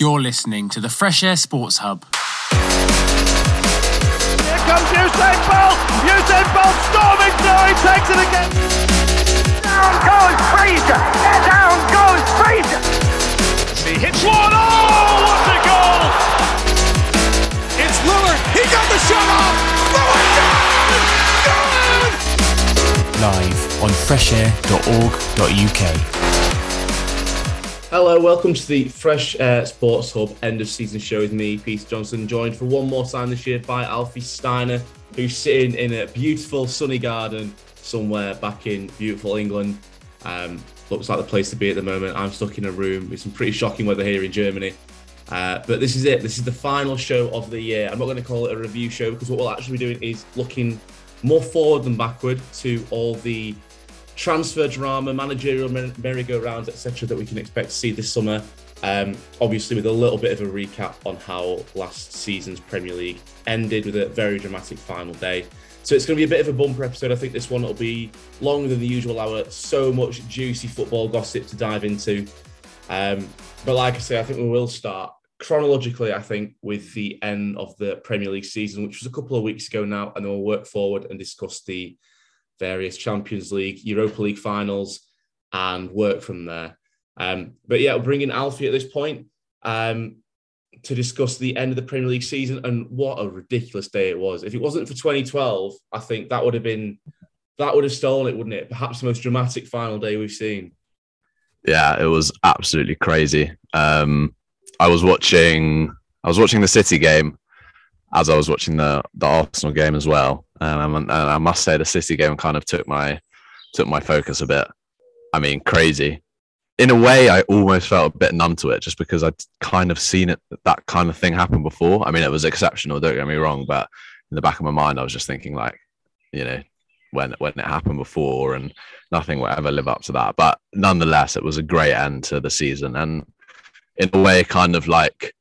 You're listening to the Fresh Air Sports Hub. Here comes Usain Bolt! Usain Bolt storming through, he takes it again! Down goes Fraser! Down goes Fraser! He hits one, oh, what a goal! It's Lillard, he got the shot off! Lillard, good! Good! Live on freshair.org.uk. Hello, welcome to the Fresh Air Sports Hub end of season show with me, Peter Johnson, joined for one more time this year by Alfie Steiner, who's sitting in a beautiful sunny garden somewhere back in beautiful England. Um, looks like the place to be at the moment. I'm stuck in a room with some pretty shocking weather here in Germany. Uh, but this is it. This is the final show of the year. I'm not going to call it a review show because what we'll actually be doing is looking more forward than backward to all the transfer drama, managerial merry-go-rounds, etc., that we can expect to see this summer. Um, obviously, with a little bit of a recap on how last season's Premier League ended with a very dramatic final day. So it's going to be a bit of a bumper episode. I think this one will be longer than the usual hour. So much juicy football gossip to dive into. Um, but like I say, I think we will start chronologically. I think with the end of the Premier League season, which was a couple of weeks ago now, and then we'll work forward and discuss the various Champions League, Europa League finals, and work from there. Um, but yeah, we'll bring in Alfie at this point um, to discuss the end of the Premier League season and what a ridiculous day it was. If it wasn't for 2012, I think that would have been that would have stolen it, wouldn't it? Perhaps the most dramatic final day we've seen. Yeah, it was absolutely crazy. Um, I was watching I was watching the City game as I was watching the the Arsenal game as well. Um, and, I must say the City game kind of took my took my focus a bit. I mean, crazy. In a way, I almost felt a bit numb to it, just because I'd kind of seen it that kind of thing happen before. I mean, it was exceptional. Don't get me wrong, but in the back of my mind, I was just thinking like, you know, when when it happened before, and nothing will ever live up to that. But nonetheless, it was a great end to the season, and in a way, kind of like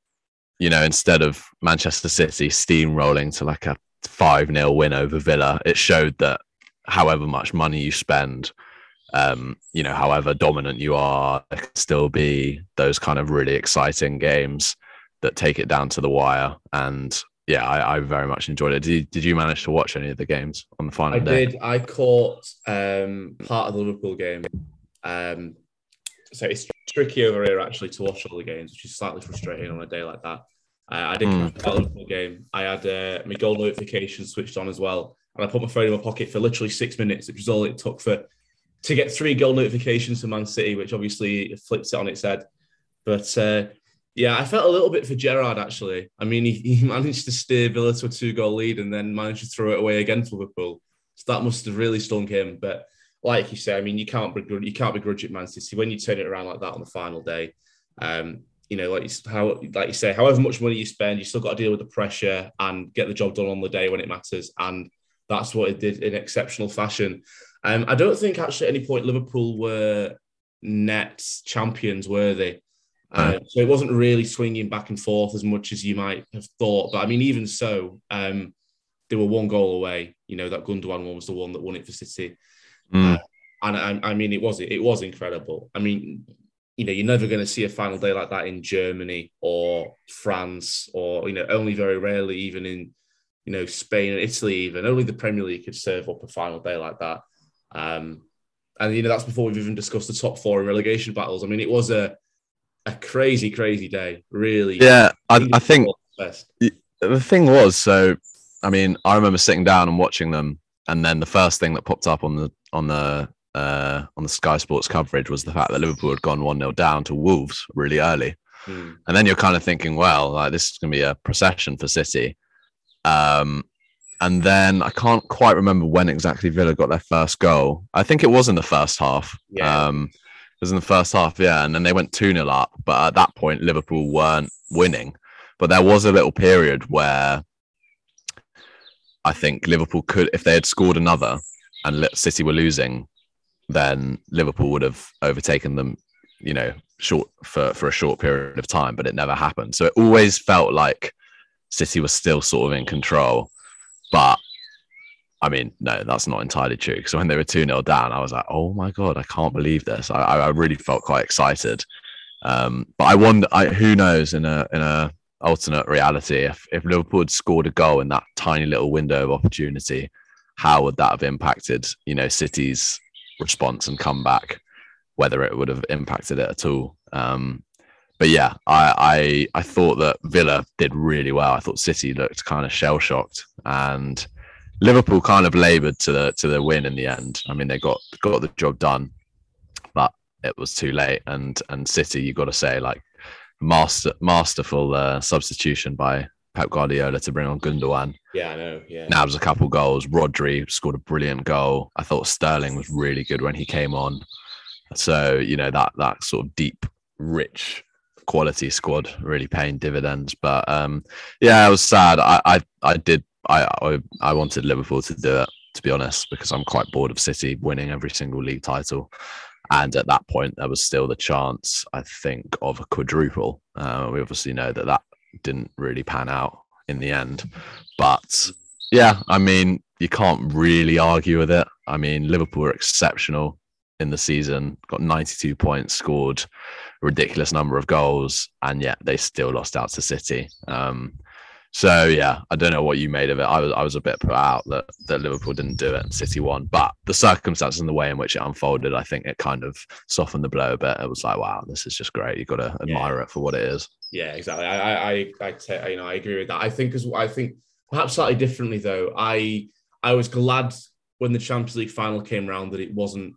you know, instead of Manchester City steamrolling to like a 5 0 win over Villa, it showed that however much money you spend, um, you know, however dominant you are, there can still be those kind of really exciting games that take it down to the wire. And yeah, I, I very much enjoyed it. Did you, did you manage to watch any of the games on the final I day? did. I caught um, part of the Liverpool game. Um, so it's tricky over here actually to watch all the games, which is slightly frustrating on a day like that. Uh, I didn't mm. the Liverpool game. I had uh, my goal notification switched on as well, and I put my phone in my pocket for literally six minutes, which was all it took for to get three goal notifications from Man City, which obviously flips it on its head. But uh, yeah, I felt a little bit for Gerrard actually. I mean, he, he managed to steer Villa to a two-goal lead and then managed to throw it away again for Liverpool. So that must have really stung him. But like you say, I mean, you can't begrudge, you can't begrudge it, Man City when you turn it around like that on the final day. Um, you know, like you, how like you say, however much money you spend, you still got to deal with the pressure and get the job done on the day when it matters. And that's what it did in exceptional fashion. Um, I don't think actually at any point Liverpool were net champions, were they? Uh, so it wasn't really swinging back and forth as much as you might have thought. But I mean, even so, um, they were one goal away. You know that Gundogan one was the one that won it for City, mm. uh, and I, I, mean, it was it was incredible. I mean, you know, you're never going to see a final day like that in Germany or France or, you know, only very rarely even in, you know, Spain and Italy, even. Only the Premier League could serve up a final day like that. Um, and, you know, that's before we've even discussed the top four in relegation battles. I mean, it was a, a crazy, crazy day, really. Yeah, I, I think the thing was so, I mean, I remember sitting down and watching them. And then the first thing that popped up on the on the uh, on the Sky Sports coverage was the fact that Liverpool had gone 1 0 down to Wolves really early. Mm. And then you're kind of thinking, well, like, this is going to be a procession for City. Um, and then I can't quite remember when exactly Villa got their first goal. I think it was in the first half. Yeah. Um, it was in the first half, yeah. And then they went 2 0 up. But at that point, Liverpool weren't winning. But there was a little period where I think Liverpool could, if they had scored another and City were losing, then Liverpool would have overtaken them, you know, short for, for a short period of time, but it never happened. So it always felt like City was still sort of in control. But I mean, no, that's not entirely true. Because when they were 2 0 down, I was like, oh my God, I can't believe this. I, I really felt quite excited. Um, but I wonder, I, who knows in a in a alternate reality if if Liverpool had scored a goal in that tiny little window of opportunity, how would that have impacted you know City's response and comeback? Whether it would have impacted it at all. Um, but yeah, I, I I thought that Villa did really well. I thought City looked kind of shell shocked, and Liverpool kind of laboured to the to the win in the end. I mean, they got got the job done, but it was too late. And and City, you got to say, like master masterful uh, substitution by Pep Guardiola to bring on Gundogan. Yeah, I know. Yeah. Nabs a couple goals. Rodri scored a brilliant goal. I thought Sterling was really good when he came on. So you know that that sort of deep, rich quality squad really paying dividends. But um, yeah, it was sad. I, I, I did. I, I, I wanted Liverpool to do it to be honest, because I'm quite bored of City winning every single league title. And at that point, there was still the chance, I think, of a quadruple. Uh, we obviously know that that didn't really pan out in the end. But yeah, I mean, you can't really argue with it. I mean, Liverpool were exceptional in the season, got 92 points, scored ridiculous number of goals, and yet they still lost out to City. Um, so yeah, I don't know what you made of it. I was I was a bit put out that, that Liverpool didn't do it and City won, but the circumstances and the way in which it unfolded, I think it kind of softened the blow a bit. It was like, wow, this is just great. You've got to admire yeah. it for what it is. Yeah, exactly. I I I, I you know I agree with that. I think as I think perhaps slightly differently though. I I was glad when the Champions League final came around that it wasn't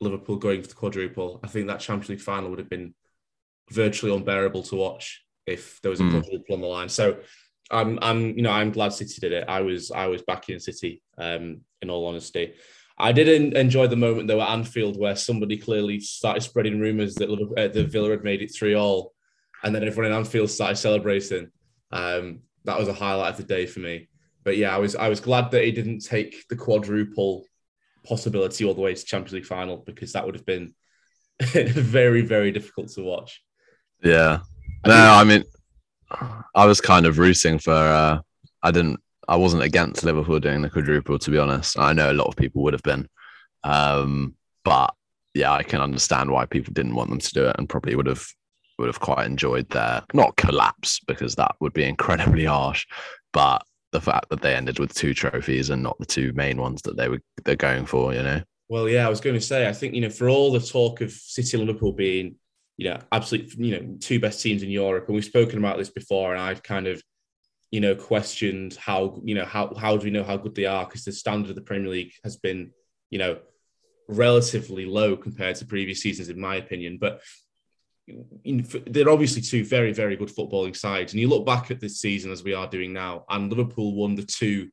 Liverpool going for the quadruple. I think that Champions League final would have been virtually unbearable to watch if there was a mm. quadruple on the line. So I'm, I'm, you know, I'm glad City did it. I was, I was backing City. Um, in all honesty, I did enjoy the moment though at Anfield where somebody clearly started spreading rumours that uh, the Villa had made it three all, and then everyone in Anfield started celebrating. Um, that was a highlight of the day for me. But yeah, I was, I was glad that he didn't take the quadruple possibility all the way to Champions League final because that would have been very, very difficult to watch. Yeah. No, I mean, I was kind of rooting for. Uh, I didn't. I wasn't against Liverpool doing the quadruple, to be honest. I know a lot of people would have been, um, but yeah, I can understand why people didn't want them to do it, and probably would have would have quite enjoyed their not collapse because that would be incredibly harsh, but the fact that they ended with two trophies and not the two main ones that they were they're going for, you know. Well, yeah, I was going to say, I think you know, for all the talk of City Liverpool being you know, absolute, you know, two best teams in Europe. And we've spoken about this before, and I've kind of, you know, questioned how, you know, how how do we know how good they are? Because the standard of the Premier League has been, you know, relatively low compared to previous seasons, in my opinion. But they're obviously two very, very good footballing sides. And you look back at this season as we are doing now, and Liverpool won the two.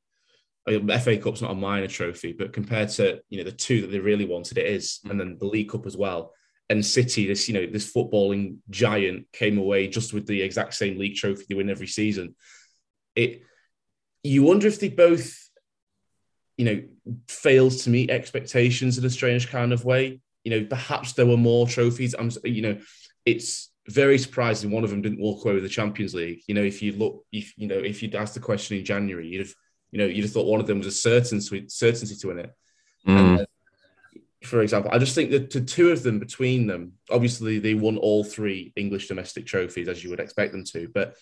Uh, FA Cup's not a minor trophy, but compared to you know the two that they really wanted, it is, and then the League Cup as well and City, this you know this footballing giant, came away just with the exact same league trophy they win every season. It you wonder if they both, you know, failed to meet expectations in a strange kind of way. You know, perhaps there were more trophies. I'm, you know, it's very surprising one of them didn't walk away with the Champions League. You know, if you look, if you know, if you'd asked the question in January, you'd have, you know, you'd have thought one of them was a certain certainty to win it. Mm. And, for example, I just think that the two of them between them, obviously they won all three English domestic trophies as you would expect them to, but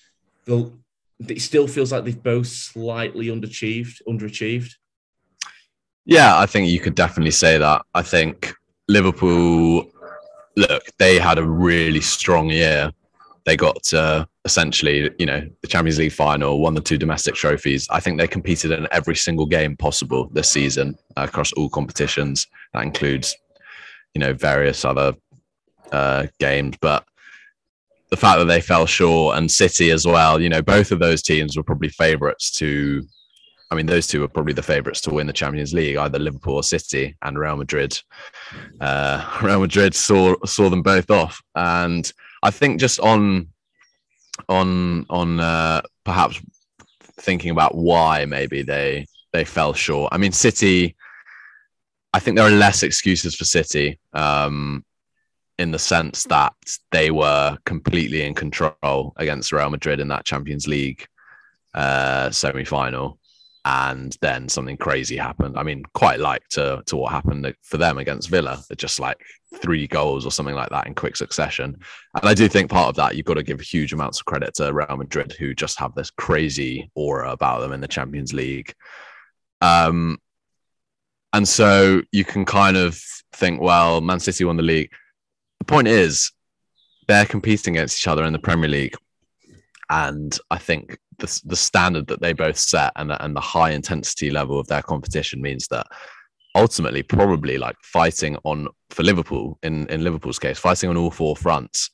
it still feels like they've both slightly underachieved, underachieved. Yeah, I think you could definitely say that. I think Liverpool, look, they had a really strong year. They got uh, essentially, you know, the Champions League final, won the two domestic trophies. I think they competed in every single game possible this season uh, across all competitions. That includes, you know, various other uh, games. But the fact that they fell short and City as well, you know, both of those teams were probably favourites to. I mean, those two were probably the favourites to win the Champions League, either Liverpool or City and Real Madrid. Uh, Real Madrid saw saw them both off, and I think just on on on uh, perhaps thinking about why maybe they they fell short. I mean, City. I think there are less excuses for City um, in the sense that they were completely in control against Real Madrid in that Champions League uh, semi final. And then something crazy happened. I mean, quite like to to what happened for them against Villa. just like three goals or something like that in quick succession. And I do think part of that you've got to give huge amounts of credit to Real Madrid, who just have this crazy aura about them in the Champions League. Um, and so you can kind of think, well, Man City won the league. The point is, they're competing against each other in the Premier League, and I think the the standard that they both set and the, and the high intensity level of their competition means that ultimately probably like fighting on for Liverpool in in Liverpool's case, fighting on all four fronts.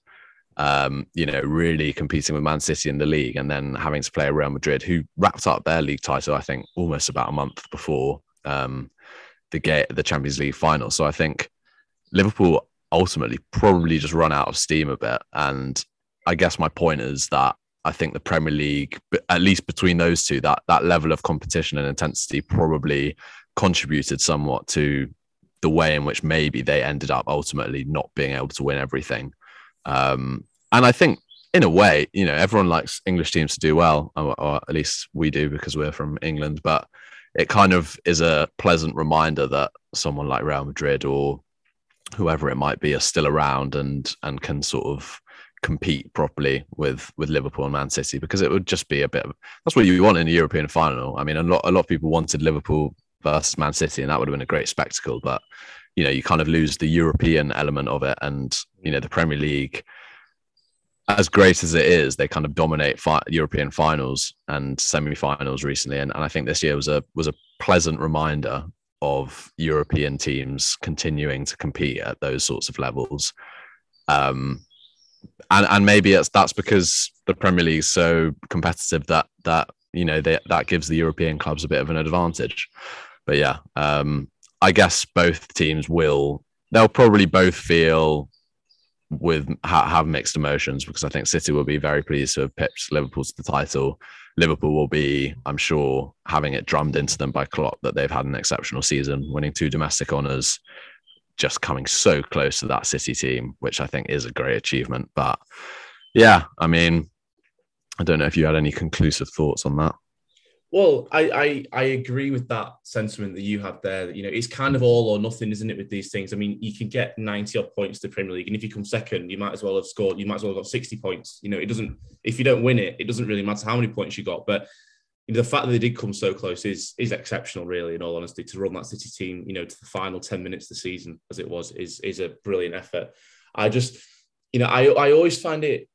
Um, you know, really competing with Man City in the league, and then having to play Real Madrid, who wrapped up their league title, I think, almost about a month before um, the get the Champions League final. So I think Liverpool ultimately probably just run out of steam a bit. And I guess my point is that I think the Premier League, at least between those two, that that level of competition and intensity probably contributed somewhat to the way in which maybe they ended up ultimately not being able to win everything. Um, and I think, in a way, you know, everyone likes English teams to do well, or, or at least we do because we're from England. But it kind of is a pleasant reminder that someone like Real Madrid or whoever it might be are still around and and can sort of compete properly with with Liverpool and Man City because it would just be a bit of that's what you want in a European final. I mean, a lot a lot of people wanted Liverpool versus Man City, and that would have been a great spectacle. But you know, you kind of lose the European element of it, and you know, the Premier League, as great as it is, they kind of dominate fi- European finals and semi-finals recently, and, and I think this year was a was a pleasant reminder of European teams continuing to compete at those sorts of levels. Um, and and maybe it's that's because the Premier League is so competitive that that you know they, that gives the European clubs a bit of an advantage. But yeah, um, I guess both teams will they'll probably both feel with ha- have mixed emotions because I think City will be very pleased to have pitched Liverpool to the title. Liverpool will be, I'm sure, having it drummed into them by Klopp that they've had an exceptional season, winning two domestic honours, just coming so close to that City team, which I think is a great achievement. But yeah, I mean, I don't know if you had any conclusive thoughts on that. Well, I, I I agree with that sentiment that you have there. That, you know, it's kind of all or nothing, isn't it, with these things? I mean, you can get 90 odd points to Premier League, and if you come second, you might as well have scored, you might as well have got 60 points. You know, it doesn't if you don't win it, it doesn't really matter how many points you got. But you know, the fact that they did come so close is is exceptional, really, in all honesty, to run that City team, you know, to the final 10 minutes of the season as it was, is is a brilliant effort. I just, you know, I I always find it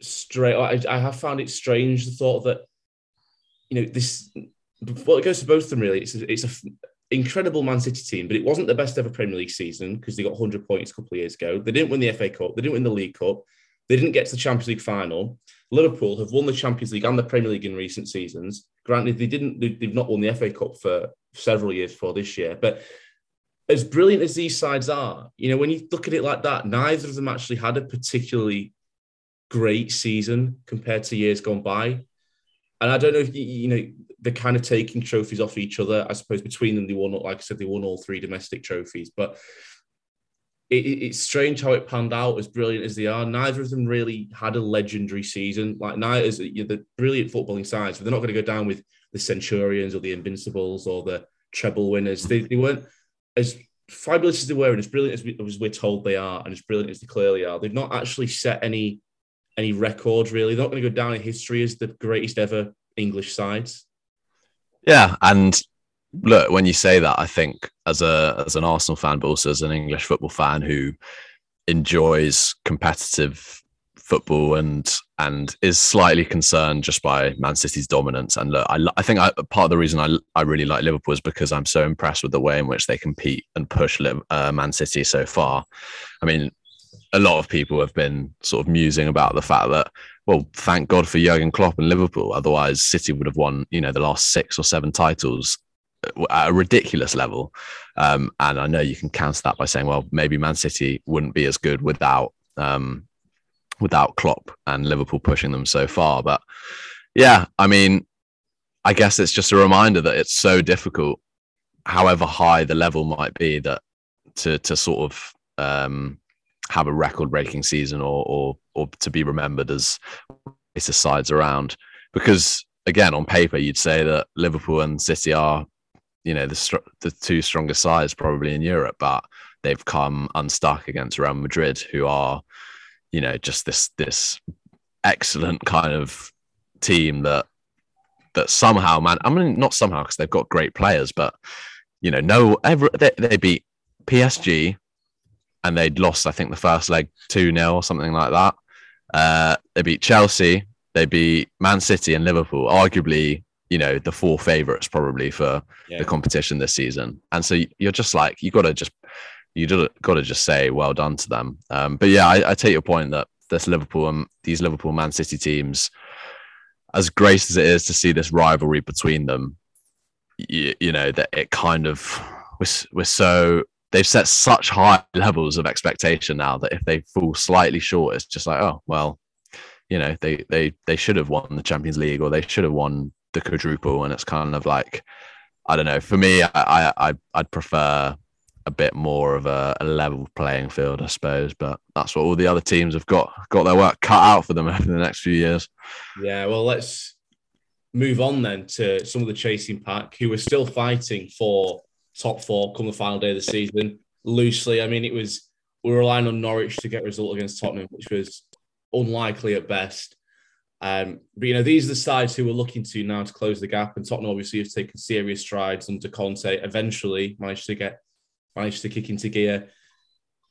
straight. I, I have found it strange the thought that you know, this well, it goes to both of them really. It's a, it's a incredible Man City team, but it wasn't the best ever Premier League season because they got 100 points a couple of years ago. They didn't win the FA Cup. They didn't win the League Cup. They didn't get to the Champions League final. Liverpool have won the Champions League and the Premier League in recent seasons. Granted, they didn't. They've not won the FA Cup for several years for this year, but as brilliant as these sides are, you know, when you look at it like that, neither of them actually had a particularly great season compared to years gone by and I don't know if you, you know they're kind of taking trophies off each other. I suppose between them, they won, like I said, they won all three domestic trophies. But it, it, it's strange how it panned out. As brilliant as they are, neither of them really had a legendary season. Like neither is you the brilliant footballing sides, but they're not going to go down with the Centurions or the Invincibles or the treble winners. They, they weren't as fabulous as they were and as brilliant as, we, as we're told they are, and as brilliant as they clearly are. They've not actually set any any records really. They're not going to go down in history as the greatest ever English sides. Yeah, and look, when you say that, I think as a as an Arsenal fan, but also as an English football fan who enjoys competitive football and and is slightly concerned just by Man City's dominance. And look, I, I think I, part of the reason I, I really like Liverpool is because I'm so impressed with the way in which they compete and push uh, Man City so far. I mean, a lot of people have been sort of musing about the fact that, well, thank God for Jurgen Klopp and Liverpool. Otherwise, City would have won, you know, the last six or seven titles at a ridiculous level. Um, and I know you can counter that by saying, well, maybe Man City wouldn't be as good without um, without Klopp and Liverpool pushing them so far. But yeah, I mean, I guess it's just a reminder that it's so difficult, however high the level might be, that to to sort of um, have a record breaking season or, or or to be remembered as racist sides around because again on paper you'd say that Liverpool and City are, you know, the the two strongest sides probably in Europe, but they've come unstuck against Real Madrid, who are, you know, just this this excellent kind of team that that somehow man I mean not somehow because they've got great players but you know no ever they, they beat PSG and they'd lost I think the first leg 2-0 or something like that. Uh, they beat Chelsea they beat Man City and Liverpool arguably you know the four favorites probably for Yeah. the competition this season and so you're just like you got to just you got to just say well done to them um, but yeah I, I take your point that this Liverpool and these Liverpool Man City teams as great as it is to see this rivalry between them, you, you know that it kind of we're, we're so they've set such high levels of expectation now that if they fall slightly short, it's just like oh well, you know they they they should have won the Champions League or they should have won the quadruple, and it's kind of like I don't know. For me, I I I'd prefer a bit more of a, a level playing field, I suppose. But that's what all the other teams have got got their work cut out for them over the next few years. Yeah, well, let's move on then to some of the chasing pack who are still fighting for top four come the final day of the season. Loosely, I mean, it was we were relying on Norwich to get a result against Tottenham, which was unlikely at best. Um, but you know, these are the sides who are looking to now to close the gap, and Tottenham obviously have taken serious strides under Conte. Eventually, managed to get managed to kick into gear.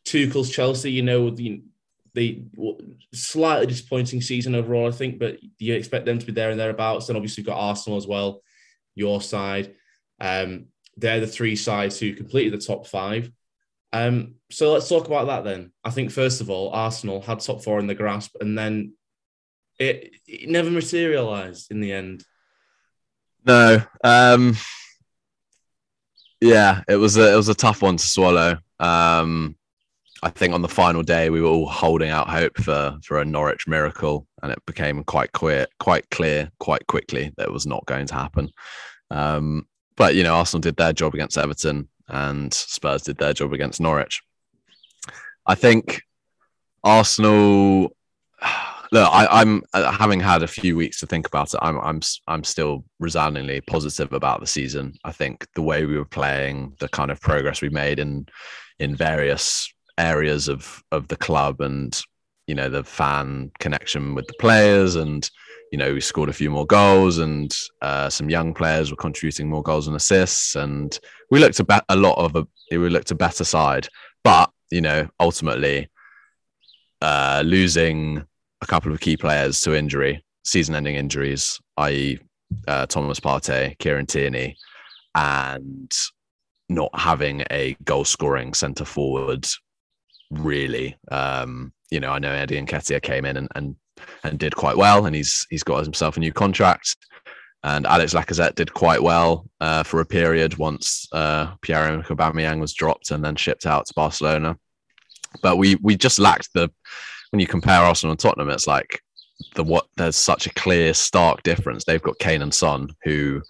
Tuchel's Chelsea, you know, the the slightly disappointing season overall, I think, but you expect them to be there and thereabouts. Then obviously you've got Arsenal as well, your side. Um, they're the three sides who completed the top five. Um, so let's talk about that then. I think first of all, Arsenal had top four in the grasp, and then it, it never materialized in the end. No, um, yeah, it was a, it was a tough one to swallow. Um, I think on the final day we were all holding out hope for for a Norwich miracle, and it became quite clear, quite clear, quite quickly that it was not going to happen. Um, but you know, Arsenal did their job against Everton, and Spurs did their job against Norwich. I think Arsenal. Look, I, I'm uh, having had a few weeks to think about it. I'm, I'm, I'm still resoundingly positive about the season. I think the way we were playing, the kind of progress we made in, in various areas of of the club, and you know the fan connection with the players, and you know we scored a few more goals, and uh, some young players were contributing more goals and assists, and we looked a, be- a lot of a we looked a better side. But you know, ultimately, uh, losing a couple of key players to injury, season-ending injuries, i.e., uh, Thomas Partey, Kieran Tierney, and not having a goal-scoring centre forward, really. Um, you know, I know Eddie and Nketiah came in and, and and did quite well, and he's he's got himself a new contract. And Alex Lacazette did quite well uh, for a period once uh, Pierre-Emerick Aubameyang was dropped and then shipped out to Barcelona. But we we just lacked the when you compare Arsenal and Tottenham, it's like the what there's such a clear, stark difference. They've got Kane and Son, who,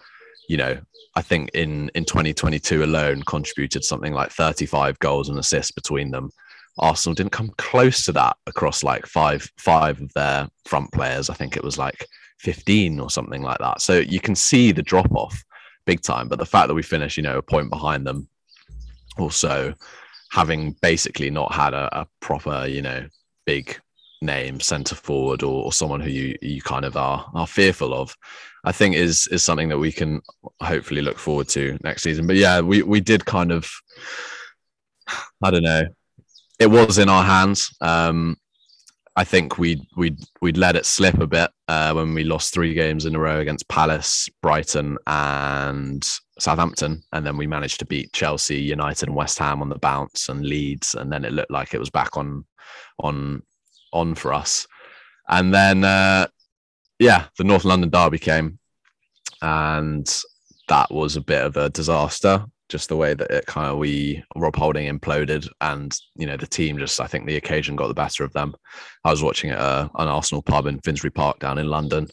you know, I think in in 2022 alone contributed something like 35 goals and assists between them. Arsenal didn't come close to that across like five five of their front players. I think it was like 15 or something like that. So you can see the drop off big time. But the fact that we finished, you know, a point behind them, also having basically not had a, a proper, you know, big name centre forward or, or someone who you you kind of are are fearful of, I think is is something that we can hopefully look forward to next season. But yeah, we we did kind of, I don't know, it was in our hands. Um, I think we we we'd let it slip a bit uh, when we lost three games in a row against Palace, Brighton, and Southampton, and then we managed to beat Chelsea, United, and West Ham on the bounce, and Leeds, and then it looked like it was back on on on for us. And then uh, yeah, the North London derby came, and that was a bit of a disaster just the way that it kind of we Rob Holding imploded and you know the team just I think the occasion got the better of them. I was watching it uh, an Arsenal pub in Finsbury Park down in London,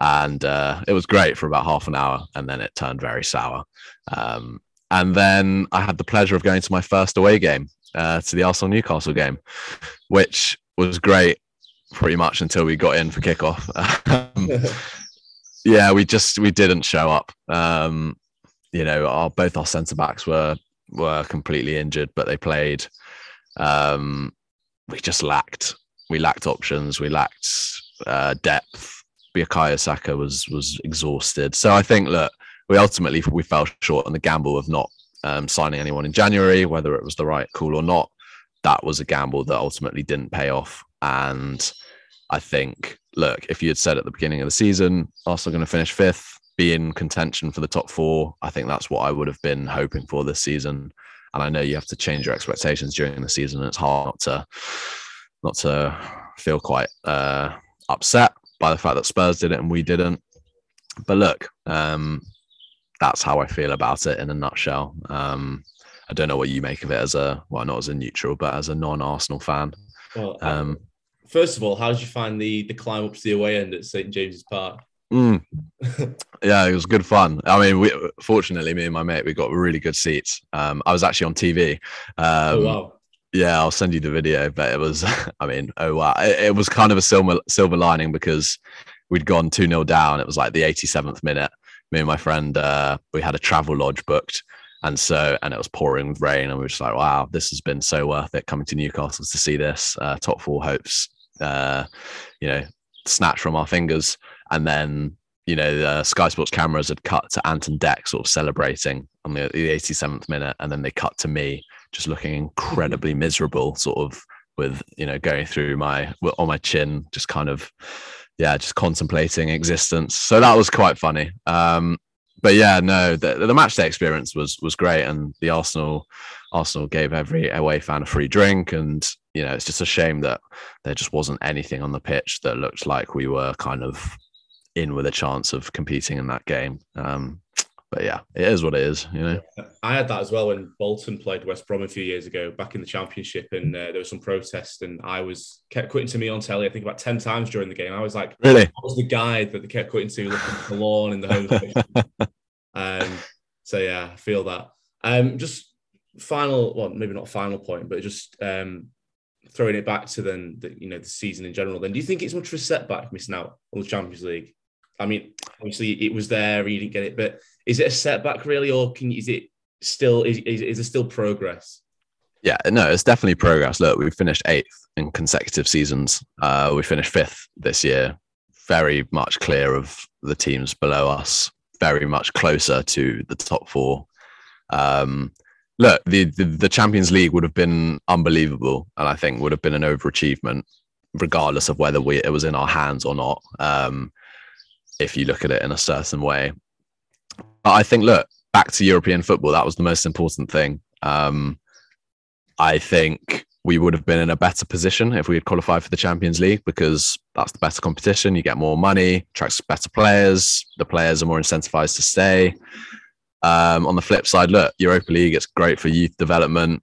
and uh, it was great for about half an hour, and then it turned very sour. Um, and then I had the pleasure of going to my first away game uh, to the Arsenal Newcastle game, which was great pretty much until we got in for kickoff. Um, Yeah, we just we didn't show up. Um, you know, our both our centre backs were were completely injured, but they played. Um, we just lacked we lacked options. We lacked uh, depth. Bukayo Saka was was exhausted. So I think look, we ultimately we fell short on the gamble of not um, signing anyone in January, whether it was the right call or not. That was a gamble that ultimately didn't pay off. And I think, look, if you had said at the beginning of the season, Arsenal going to finish fifth, be in contention for the top four, I think that's what I would have been hoping for this season. And I know you have to change your expectations during the season. And it's hard not to not to feel quite uh, upset by the fact that Spurs did it and we didn't. But look, um, that's how I feel about it in a nutshell. Um, I don't know what you make of it as a well, not as a neutral, but as a non-Arsenal fan. Well, Um, first of all, how did you find the the climb up to the away end at St James's Park? mm, yeah, it was good fun. I mean, we fortunately, me and my mate, we got really good seats. Um, I was actually on TV. Um, oh wow! Yeah, I'll send you the video, but it was, I mean, oh wow, it, it was kind of a silver silver lining because we'd gone two 0 down. It was like the 87th minute. Me and my friend, uh, we had a travel lodge booked, and so and it was pouring with rain, and we were just like, wow, this has been so worth it coming to Newcastle to see this uh, top four hopes, uh, you know, snatched from our fingers, and then. You know, the Sky Sports cameras had cut to Anton Deck sort of celebrating on the, the 87th minute, and then they cut to me just looking incredibly miserable, sort of with you know going through my on my chin, just kind of yeah, just contemplating existence. So that was quite funny. Um, but yeah, no, the, the match day experience was was great, and the Arsenal Arsenal gave every away fan a free drink, and you know it's just a shame that there just wasn't anything on the pitch that looked like we were kind of in with a chance of competing in that game. Um, but yeah, it is what it is, you know. I had that as well when Bolton played West Brom a few years ago, back in the Championship, and uh, there was some protest, and I was kept quitting to me on telly. I think about ten times during the game. I was like, Really? I was the guy that they kept quitting to, looking at the lawn in the home. um, so yeah, I feel that. Um, just final, well, maybe not final point, but just um, throwing it back to then, the, you know, the season in general. Then, do you think it's much of a setback missing out on the Champions League? I mean, obviously it was there, you didn't get it, but is it a setback really, or can is it still is is, is there still progress? Yeah, no, it's definitely progress. Look, we finished eighth in consecutive seasons. Uh, we finished fifth this year, very much clear of the teams below us, very much closer to the top four. Um, look, the, the the Champions League would have been unbelievable, and I think would have been an overachievement, regardless of whether we it was in our hands or not. Um, if you look at it in a certain way, I think, look, back to European football, that was the most important thing. Um, I think we would have been in a better position if we had qualified for the Champions League because that's the better competition. You get more money, attracts better players. The players are more incentivized to stay. Um, on the flip side, look, Europa League, it's great for youth development.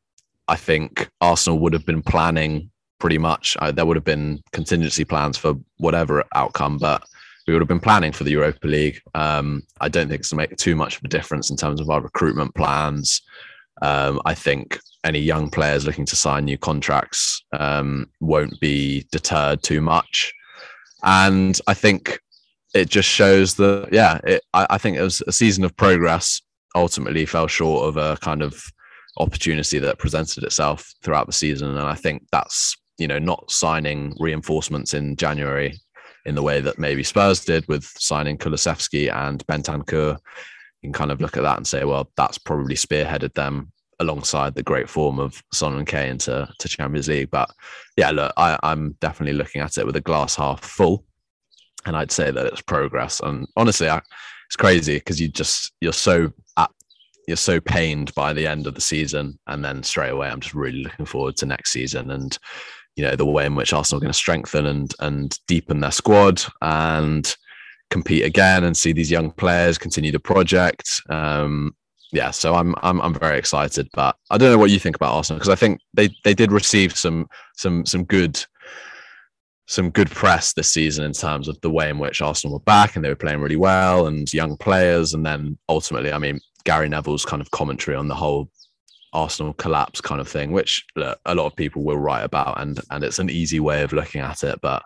I think Arsenal would have been planning pretty much. Uh, there would have been contingency plans for whatever outcome, but we would have been planning for the Europa League. Um, I don't think it's going to make too much of a difference in terms of our recruitment plans. Um, I think any young players looking to sign new contracts um, won't be deterred too much. And I think it just shows that, yeah, it, I, I think it was a season of progress. Ultimately, fell short of a kind of opportunity that presented itself throughout the season. And I think that's, you know, not signing reinforcements in January in the way that maybe Spurs did with signing Kulusevski and Bentancur. You can kind of look at that and say, well, that's probably spearheaded them alongside the great form of Son and Kane to, to Champions League. But yeah, look, I, I'm definitely looking at it with a glass half full. And I'd say that it's progress. And honestly, I, it's crazy because you just, you're so at, you're so pained by the end of the season. And then straight away, I'm just really looking forward to next season. And you know the way in which Arsenal are going to strengthen and and deepen their squad and compete again and see these young players continue the project. Um, yeah, so I'm I'm I'm very excited, but I don't know what you think about Arsenal because I think they they did receive some some some good some good press this season in terms of the way in which Arsenal were back and they were playing really well and young players, and then ultimately, I mean, Gary Neville's kind of commentary on the whole Arsenal collapse kind of thing, which look, a lot of people will write about, and and it's an easy way of looking at it. But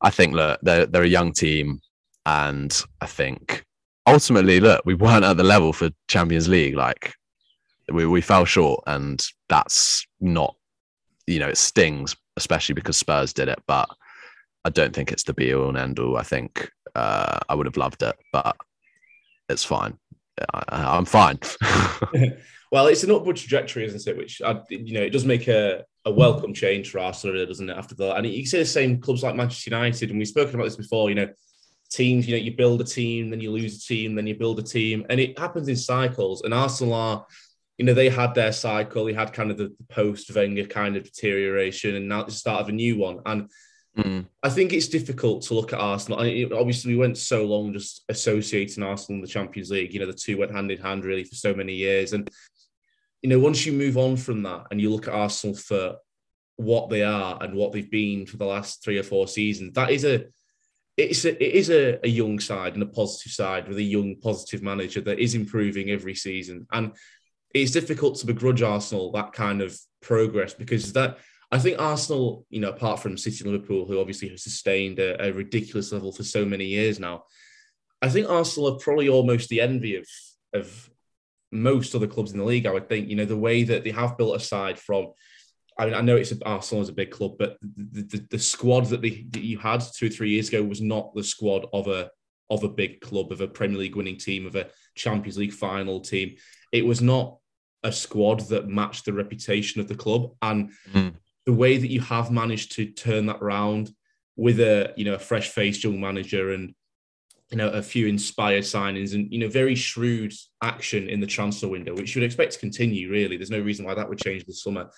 I think look, they're they're a young team. and I think ultimately, look, we weren't at the level for Champions League. Like we we fell short, and that's not, you know, it stings, especially because Spurs did it. But I don't think it's the be all and end all. I think uh, I would have loved it, but it's fine. I, am fine. well, it's an upward trajectory, isn't it? Which I, you know, it does make a, a welcome change for Arsenal, doesn't it? After that, and you see the same clubs like Manchester United, and we've spoken about this before. You know, teams, you know, you build a team, then you lose a team, then you build a team, and it happens in cycles. And Arsenal are, you know, they had their cycle, they had kind of the, the post Wenger kind of deterioration, and now it's the start of a new one. And mm. I think it's difficult to look at Arsenal. I mean, obviously, we went so long just associating Arsenal and the Champions League. You know, the two went hand in hand really for so many years. And, you know, once you move on from that and you look at Arsenal for what they are and what they've been for the last three or four seasons, that is a it's a, it is a, a young side and a positive side with a young positive manager that is improving every season. And it's difficult to begrudge Arsenal that kind of progress because that I think Arsenal, you know, apart from City and Liverpool, who obviously have sustained a, a, ridiculous level for so many years now, I think Arsenal are probably almost the envy of of most other clubs in the league. I would think, you know, the way that they have built a side from I mean, I know it's a, Arsenal is a big club, but the, the, the squad that, they, that you had two or three years ago was not the squad of a of a big club, of a Premier League winning team, of a Champions League final team. It was not a squad that matched the reputation of the club, and mm. the way that you have managed to turn that around with a you know a fresh faced young manager and you know a few inspired signings and you know very shrewd action in the transfer window, which you would expect to continue. Really, there's no reason why that would change this summer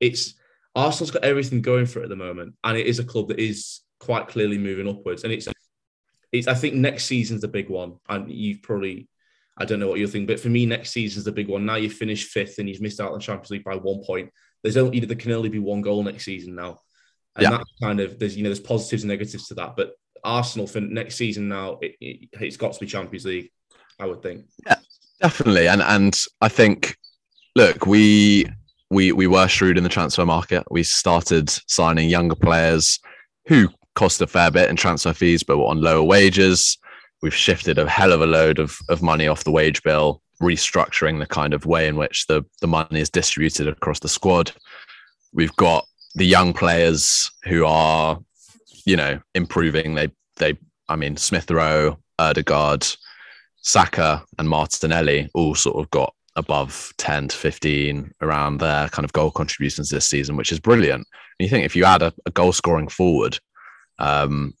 it's Arsenal's got everything going for it at the moment, and it is a club that is quite clearly moving upwards. And it's, it's I think next season's the big one, and you've probably, I don't know what you think, but for me, next season's the big one. Now you finish fifth and you've missed out on the Champions League by one point. There's only there can only be one goal next season now, and yeah. that kind of there's you know there's positives and negatives to that. But Arsenal for next season now, it, it, it's got to be Champions League, I would think. Yeah, definitely, and and I think, look, we we we were shrewd in the transfer market. We started signing younger players who cost a fair bit in transfer fees, but were on lower wages. We've shifted a hell of a load of, of money off the wage bill, restructuring the kind of way in which the, the money is distributed across the squad. We've got the young players who are, you know, improving. They they I mean Smith Rowe, Odegaard, Saka, and Martinelli all sort of got above 10 to 15 around their kind of goal contributions this season which is brilliant. And you think if you add a, a goal scoring forward um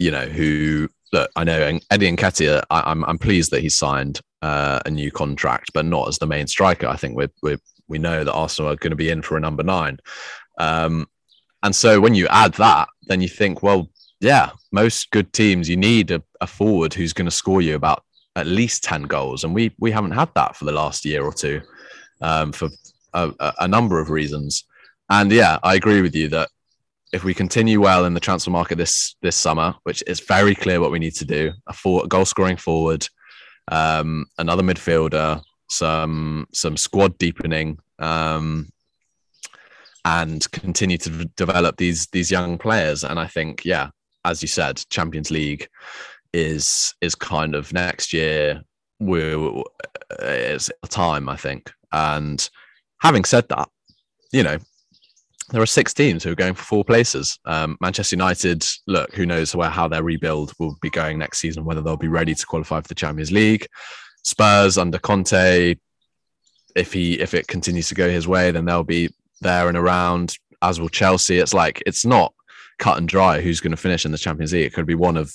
you know who look i know eddie Nketiah, I, I'm, I'm pleased that he signed uh, a new contract but not as the main striker. I think we we we know that arsenal are going to be in for a number nine. Um and so when you add that then you think well yeah most good teams you need a, a forward who's going to score you about at least 10 goals. And we, we haven't had that for the last year or two um, for a, a, number of reasons. And yeah, I agree with you that if we continue well in the transfer market this this summer, which is very clear what we need to do, a goal scoring forward, um, another midfielder, some some squad deepening, um, and continue to develop these these young players. And I think, yeah, as you said, Champions League is is kind of next year we're it's a time I think. And having said that, you know, there are six teams who are going for four places. Um, Manchester United, look, who knows where how their rebuild will be going next season, whether they'll be ready to qualify for the Champions League. Spurs under Conte, if he if it continues to go his way, then they'll be there and around. As will Chelsea. It's like it's not cut and dry who's going to finish in the Champions League. It could be one of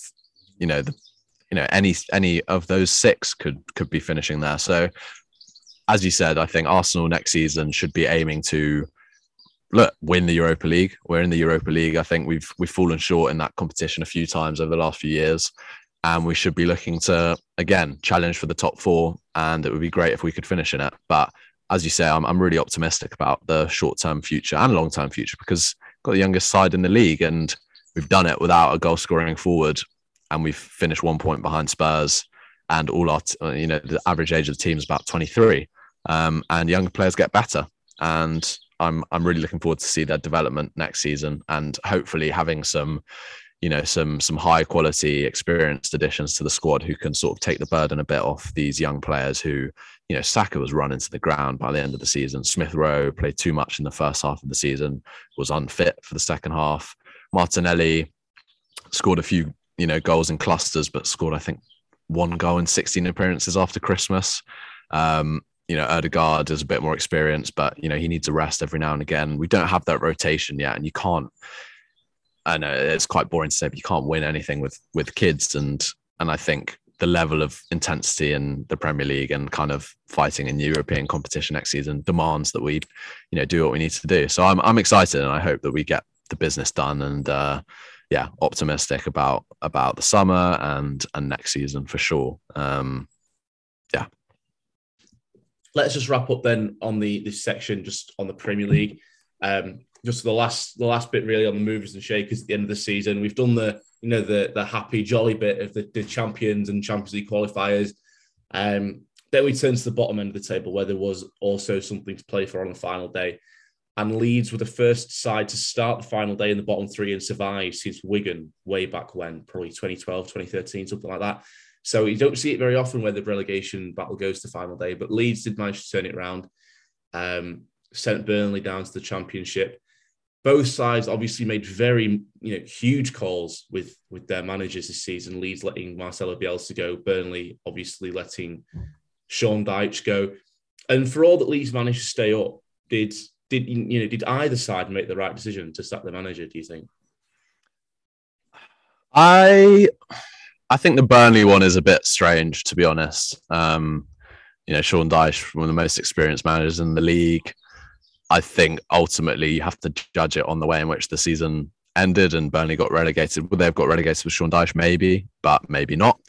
you know the you know any any of those six could could be finishing there. So as you said, I think Arsenal next season should be aiming to look win the Europa League. We're in the Europa League. I think we've we've fallen short in that competition a few times over the last few years, and we should be looking to again challenge for the top four. And it would be great if we could finish in it. But as you say, I'm I'm really optimistic about the short term future and long term future because got the youngest side in the league and we've done it without a goal scoring forward and we've finished one point behind Spurs. And all our, uh, you know, the average age of the team is about 23. Um, and young players get better. And I'm I'm really looking forward to see their development next season, and hopefully having some you know some some high quality experienced additions to the squad who can sort of take the burden a bit off these young players who you know Saka was run into the ground by the end of the season. Smith Rowe played too much in the first half of the season was unfit for the second half. Martinelli scored a few you know goals in clusters but scored I think one goal in 16 appearances after Christmas. Um, you know, Odegaard is a bit more experienced, but you know, he needs a rest every now and again. We don't have that rotation yet, and you can't I know it's quite boring to say, but you can't win anything with with kids, and and I think the level of intensity in the Premier League and kind of fighting in European competition next season demands that we, you know, do what we need to do. So I'm I'm excited, and I hope that we get the business done, and uh, yeah, optimistic about about the summer and and next season for sure. Um, yeah. Let's just wrap up then on the this section, just on the Premier League. Um, just the last the last bit really on the movers and shakers at the end of the season. We've done the you know the the happy jolly bit of the, the champions and Champions League qualifiers. Um, then we turn to the bottom end of the table where there was also something to play for on the final day. And Leeds were the first side to start the final day in the bottom three and survive since Wigan way back when, probably 2012, 2013, something like that. So you don't see it very often where the relegation battle goes to final day, but Leeds did manage to turn it around, um, sent Burnley down to the championship both sides obviously made very you know huge calls with with their managers this season. Leeds letting Marcelo Bielsa go, Burnley obviously letting Sean Dyche go, and for all that Leeds managed to stay up, did did you know did either side make the right decision to sack the manager? Do you think? I I think the Burnley one is a bit strange to be honest. Um, you know, Sean Dyche, one of the most experienced managers in the league. I think ultimately you have to judge it on the way in which the season ended and Burnley got relegated. Would they have got relegated with Sean Dyche? Maybe, but maybe not.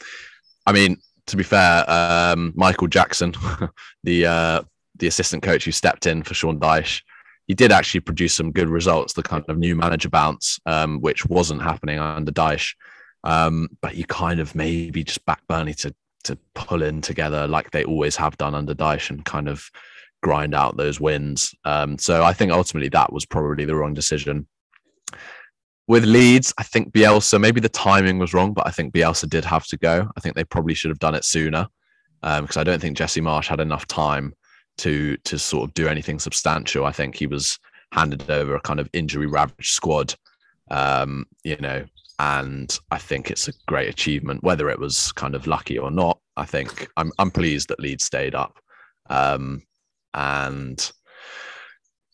I mean, to be fair, um, Michael Jackson, the uh, the assistant coach who stepped in for Sean Dyche, he did actually produce some good results. The kind of new manager bounce, um, which wasn't happening under Dyche, um, but you kind of maybe just back Burnley to to pull in together like they always have done under Dyche and kind of grind out those wins. Um, so I think ultimately that was probably the wrong decision. With Leeds, I think Bielsa, maybe the timing was wrong, but I think Bielsa did have to go. I think they probably should have done it sooner because um, I don't think Jesse Marsch had enough time to to sort of do anything substantial. I think he was handed over a kind of injury ravaged squad, um, you know, and I think it's a great achievement, whether it was kind of lucky or not. I think I'm I'm pleased that Leeds stayed up. Um, and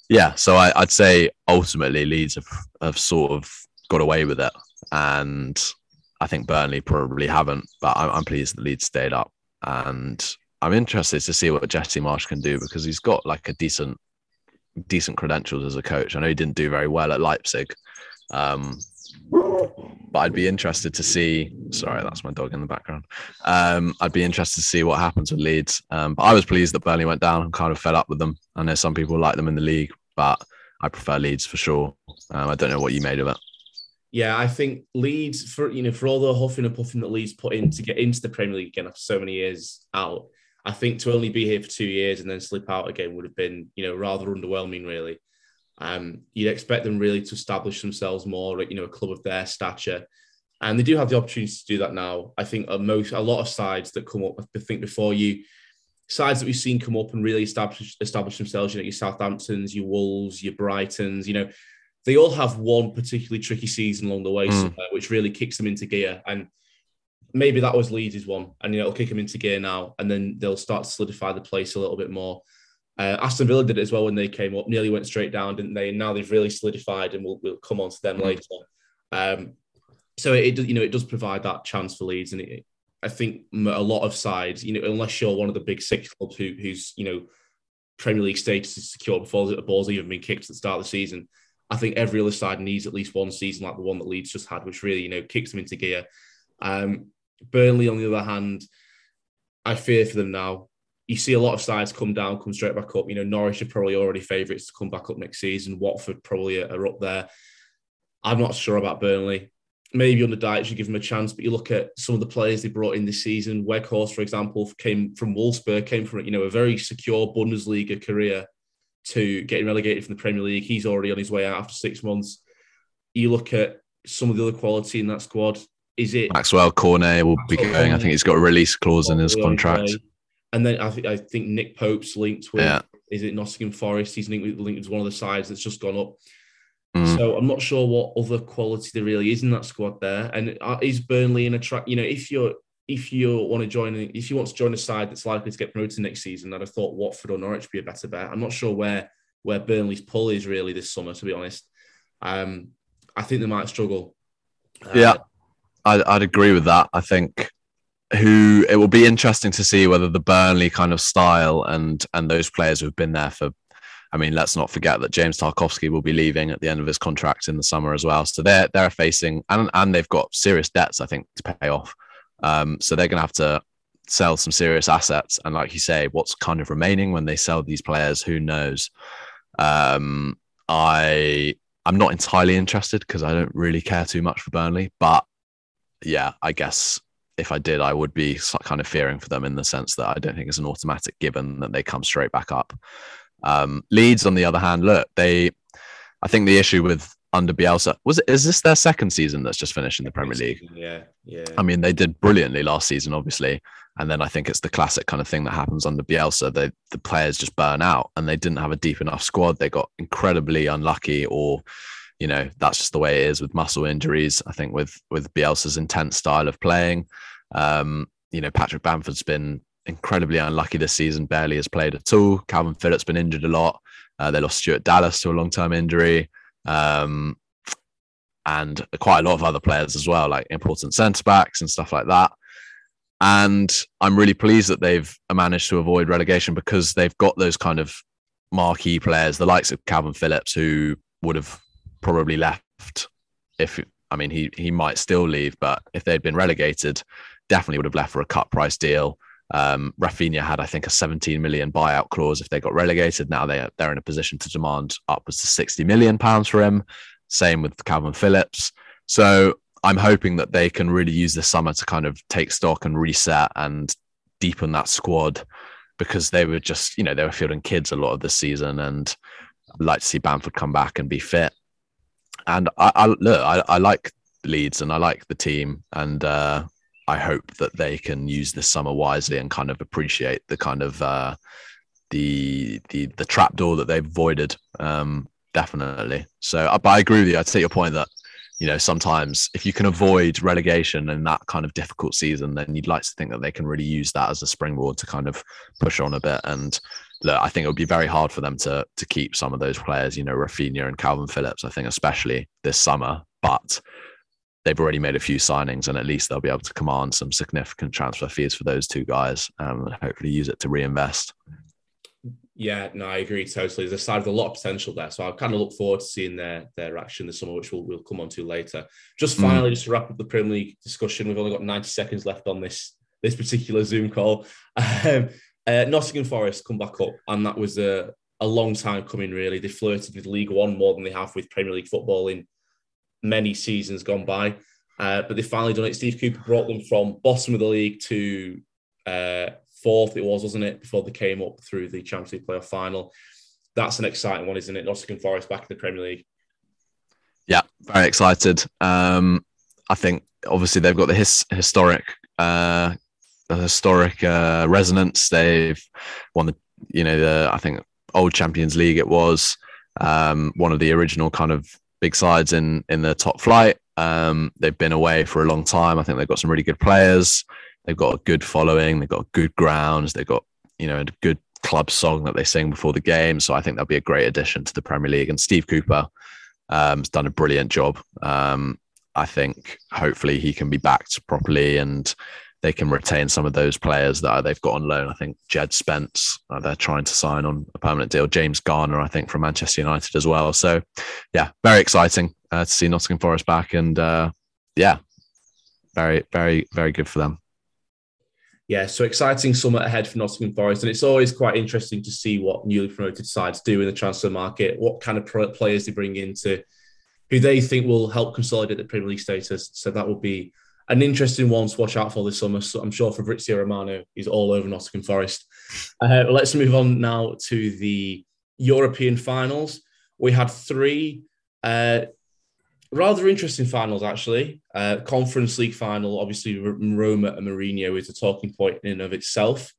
yeah, so I, would say ultimately Leeds have, have sort of got away with it, and I think Burnley probably haven't. But I'm, I'm pleased that Leeds stayed up, and I'm interested to see what Jesse Marsch can do because he's got like a decent, decent credentials as a coach. I know he didn't do very well at Leipzig, um, but I'd be interested to see. Sorry, that's my dog in the background. Um, I'd be interested to see what happens with Leeds. Um, but I was pleased that Burnley went down. I'm kind of fed up with them. I know some people like them in the league, but I prefer Leeds for sure. Um, I don't know what you made of it. Yeah, I think Leeds for you know for all the huffing and puffing that Leeds put in to get into the Premier League again after so many years out, I think to only be here for two years and then slip out again would have been you know rather underwhelming really. Um, you'd expect them really to establish themselves more, at you know, a club of their stature, and they do have the opportunity to do that now. I think a most a lot of sides that come up. I think before you, sides that we've seen come up and really establish establish themselves. You know, your Southamptons, your Wolves, your Brightons. You know, they all have one particularly tricky season along the way, mm. which really kicks them into gear. And maybe that was Leeds' one, and you know, it'll kick them into gear now, and then they'll start to solidify the place a little bit more. Uh, Aston Villa did it as well when they came up, nearly went straight down, didn't they? And now they've really solidified, and we'll, we'll come on to them mm. later. Um, so it, you know it does provide that chance for Leeds, and it, I think a lot of sides, you know, unless you're one of the big six clubs who, who's you know Premier League status is secure before the ball's even been kicked at the start of the season, I think every other side needs at least one season like the one that Leeds just had, which really you know kicks them into gear. Um, Burnley, on the other hand, I fear for them now you see a lot of sides come down, come straight back up. You know, Norwich are probably already favourites to come back up next season. Watford probably are up there. I'm not sure about Burnley. Maybe under Dyche you give them a chance, but you look at some of the players they brought in this season. Weghorst, for example, came from Wolfsburg, came from you know a very secure Bundesliga career to getting relegated from the Premier League. He's already on his way out after six months. You look at some of the other quality in that squad? Is it Maxwell Cornet will be going. I think he's got a release clause in his contract. And then I think I think Nick Pope's linked with Yeah. is it Nottingham Forest? He's linked with, linked with one of the sides that's just gone up. Mm. So I'm not sure what other quality there really is in that squad there. And uh, is Burnley in a track? You know, if you're if you want to join, if you want to join a side that's likely to get promoted next season, I'd have thought Watford or Norwich would be a better bet. I'm not sure where where Burnley's pull is really this summer, to be honest. Um, I think they might struggle. Uh, Yeah. I'd, I'd agree with that. I think who it will be interesting to see whether the Burnley kind of style and and those players who've been there for. I mean, let's not forget that James Tarkowski will be leaving at the end of his contract in the summer as well. So they're they're facing and and they've got serious debts, I think, to pay off. Um, so they're going to have to sell some serious assets. And like you say, what's kind of remaining when they sell these players? Who knows? Um, I I'm not entirely interested because I don't really care too much for Burnley, but yeah, I guess if I did, I would be kind of fearing for them in the sense that I don't think it's an automatic given that they come straight back up. Um, Leeds, on the other hand, look, they, I think the issue with under Bielsa was it, is this their second season that's just finished in the Premier League? Yeah, yeah. I mean, they did brilliantly last season, obviously. And then I think it's the classic kind of thing that happens under Bielsa. They, the players just burn out and they didn't have a deep enough squad. They got incredibly unlucky, or, you know, that's just the way it is with muscle injuries. I think with with Bielsa's intense style of playing, um, you know, Patrick Bamford's been incredibly unlucky this season, barely has played at all. Kalvin Phillips been injured a lot. Uh, they lost Stuart Dallas to a long term injury. Um, and quite a lot of other players as well, like important centre backs and stuff like that. And I'm really pleased that they've managed to avoid relegation because they've got those kind of marquee players, the likes of Kalvin Phillips, who would have probably left if I mean he he might still leave, but if they'd been relegated, definitely would have left for a cut price deal. Um, Raphinha had, I think, a 17 million buyout clause if they got relegated. Now they they're in a position to demand upwards to 60 million pounds for him. Same with Kalvin Phillips. So I'm hoping that they can really use this summer to kind of take stock and reset and deepen that squad because they were just, you know, they were fielding kids a lot of this season and I'd like to see Bamford come back and be fit. And I, I look, I, I like Leeds and I like the team and uh, I hope that they can use this summer wisely and kind of appreciate the kind of uh, the the the trapdoor that they've avoided. Um, definitely. So, uh, but I agree with you. I take your point that you know sometimes if you can avoid relegation in that kind of difficult season, then you'd like to think that they can really use that as a springboard to kind of push on a bit. And look, I think it would be very hard for them to to keep some of those players. You know, Raphinha and Kalvin Phillips. I think especially this summer, but. They've already made a few signings, and at least they'll be able to command some significant transfer fees for those two guys, um, and hopefully use it to reinvest. Yeah, no, I agree totally. There's a side with a lot of potential there. So I kind of look forward to seeing their their action this summer, which we'll, we'll come on to later. Just Mm. finally, just to wrap up the Premier League discussion, we've only got 90 seconds left on this this particular Zoom call. Um, uh, Nottingham Forest come back up, and that was a, a long time coming, really. They flirted with League One more than they have with Premier League football in many seasons gone by. Uh, but they finally done it. Steve Cooper brought them from bottom of the league to uh, fourth, it was, wasn't it, before they came up through the Champions League playoff final. That's an exciting one, isn't it? Nottingham Forest back in the Premier League. Yeah, very excited. Um, I think obviously they've got the his, historic, uh, the historic uh, resonance. They've won the, you know, the I think old Champions League. It was um, one of the original kind of big sides in in the top flight. Um, they've been away for a long time. I think they've got some really good players. They've got a good following. They've got good grounds. They've got you know a good club song that they sing before the game. So I think that'll be a great addition to the Premier League. And Steve Cooper um, has done a brilliant job. Um, I think hopefully he can be backed properly and they can retain some of those players that they've got on loan. I think Jed Spence, uh, they're trying to sign on a permanent deal. James Garner, I think, from Manchester United as well. So, yeah, very exciting uh, to see Nottingham Forest back. And uh, yeah, very, very, very good for them. Yeah, so exciting summer ahead for Nottingham Forest. And it's always quite interesting to see what newly promoted sides do in the transfer market, what kind of players they bring into who they think will help consolidate the Premier League status. So that will be an interesting one to watch out for this summer. So I'm sure Fabrizio Romano is all over Nottingham Forest. Uh, let's move on now to the European finals. We had three uh, rather interesting finals, actually. Uh, Conference League final, obviously, Roma and Mourinho is a talking point in and of itself.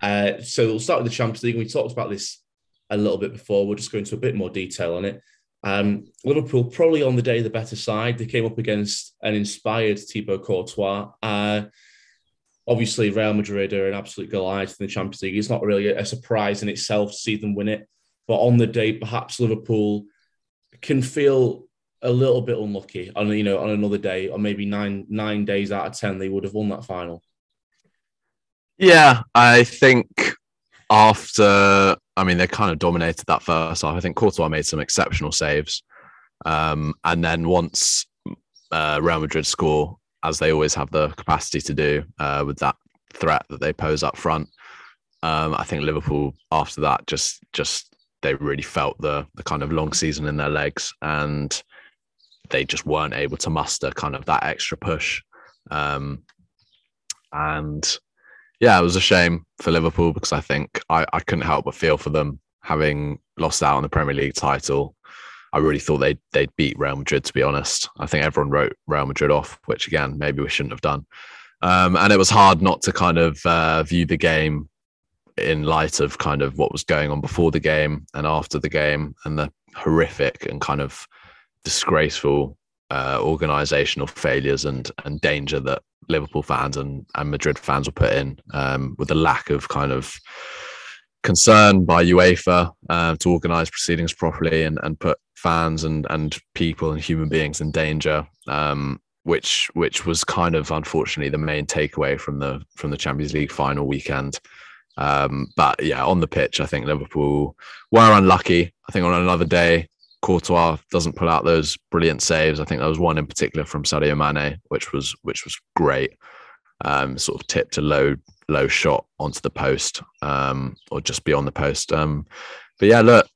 Uh, so we'll start with the Champions League. We talked about this a little bit before. We'll just go into a bit more detail on it. Um, Liverpool probably on the day the better side. They came up against an inspired Thibaut Courtois. Uh, obviously, Real Madrid are an absolute Goliath in the Champions League. It's not really a surprise in itself to see them win it. But on the day, perhaps Liverpool can feel a little bit unlucky on you know on another day, or maybe nine nine days out of ten, they would have won that final. Yeah, I think after I mean they kind of dominated that first half. I think Courtois made some exceptional saves, um, and then once uh, Real Madrid score, as they always have the capacity to do, uh, with that threat that they pose up front, um, I think Liverpool after that just just they really felt the the kind of long season in their legs and they just weren't able to muster kind of that extra push um, and yeah it was a shame for liverpool because i think I, I couldn't help but feel for them having lost out on the premier league title. I really thought they'd, they'd beat real madrid to be honest. I think everyone wrote real madrid off which again maybe we shouldn't have done. Um, and it was hard not to kind of uh, view the game in light of kind of what was going on before the game and after the game and the horrific and kind of disgraceful uh, organizational failures and and danger that Liverpool fans and, and Madrid fans were put in um, with the lack of kind of concern by UEFA uh, to organise proceedings properly and, and put fans and and people and human beings in danger, um, which which was kind of unfortunately the main takeaway from the from the Champions League final weekend. Um, but yeah, on the pitch, I think Liverpool were unlucky. I think on another day, Courtois doesn't pull out those brilliant saves. I think there was one in particular from Sadio Mane, which was which was great. Um, sort of tipped a low low shot onto the post, um, or just beyond the post. Um, but yeah, look,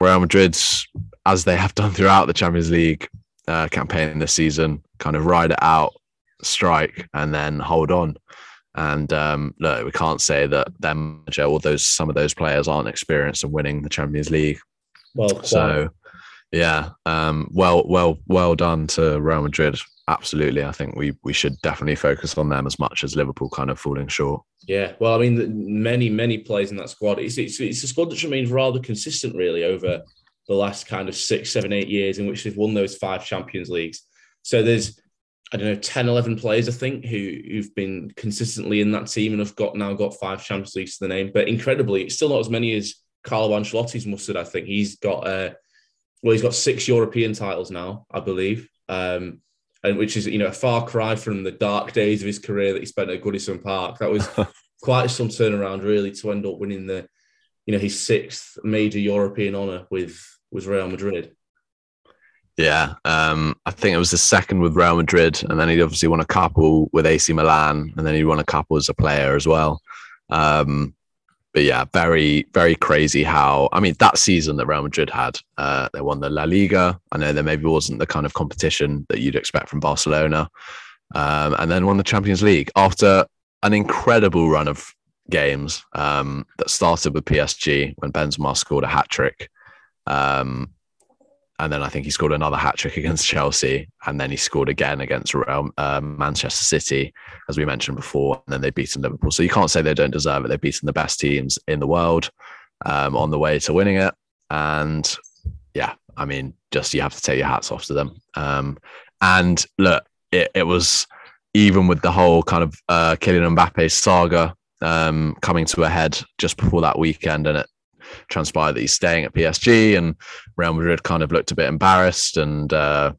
Real Madrid's as they have done throughout the Champions League uh, campaign this season, kind of ride it out, strike, and then hold on. And um, look, we can't say that their manager or those some of those players aren't experienced in winning the Champions League. Well, so yeah, um, well, well, well done to Real Madrid. Absolutely, I think we we should definitely focus on them as much as Liverpool kind of falling short. Yeah, well, I mean, many many players in that squad. It's it's, it's a squad that's remained rather consistent, really, over the last kind of six, seven, eight years in which they've won those five Champions Leagues. So there's I don't know, 10, 11 players, I think, who, who've been consistently in that team and have got now got five Champions Leagues to the name. But incredibly, it's still not as many as Carlo Ancelotti's mustered, I think. He's got, uh, well, he's got six European titles now, I believe, um, and which is, you know, a far cry from the dark days of his career that he spent at Goodison Park. That was quite some turnaround, really, to end up winning the, you know, his sixth major European honour with, with Real Madrid. Yeah, um, I think it was the second with Real Madrid, and then he obviously won a couple with AC Milan, and then he won a couple as a player as well. Um, but yeah, very very crazy how I mean that season that Real Madrid had, uh, they won the La Liga. I know there maybe wasn't the kind of competition that you'd expect from Barcelona, um, and then won the Champions League after an incredible run of games um, that started with PSG when Benzema scored a hat trick. Um, and then I think he scored another hat trick against Chelsea, and then he scored again against Real, uh, Manchester City, as we mentioned before, and then they've beaten Liverpool. So you can't say they don't deserve it. They've beaten the best teams in the world um, on the way to winning it, and yeah, I mean, just you have to take your hats off to them. Um, and look, it, it was even with the whole kind of uh, Kylian Mbappe saga um, coming to a head just before that weekend, and it transpired that he's staying at PSG, and Real Madrid kind of looked a bit embarrassed, and uh,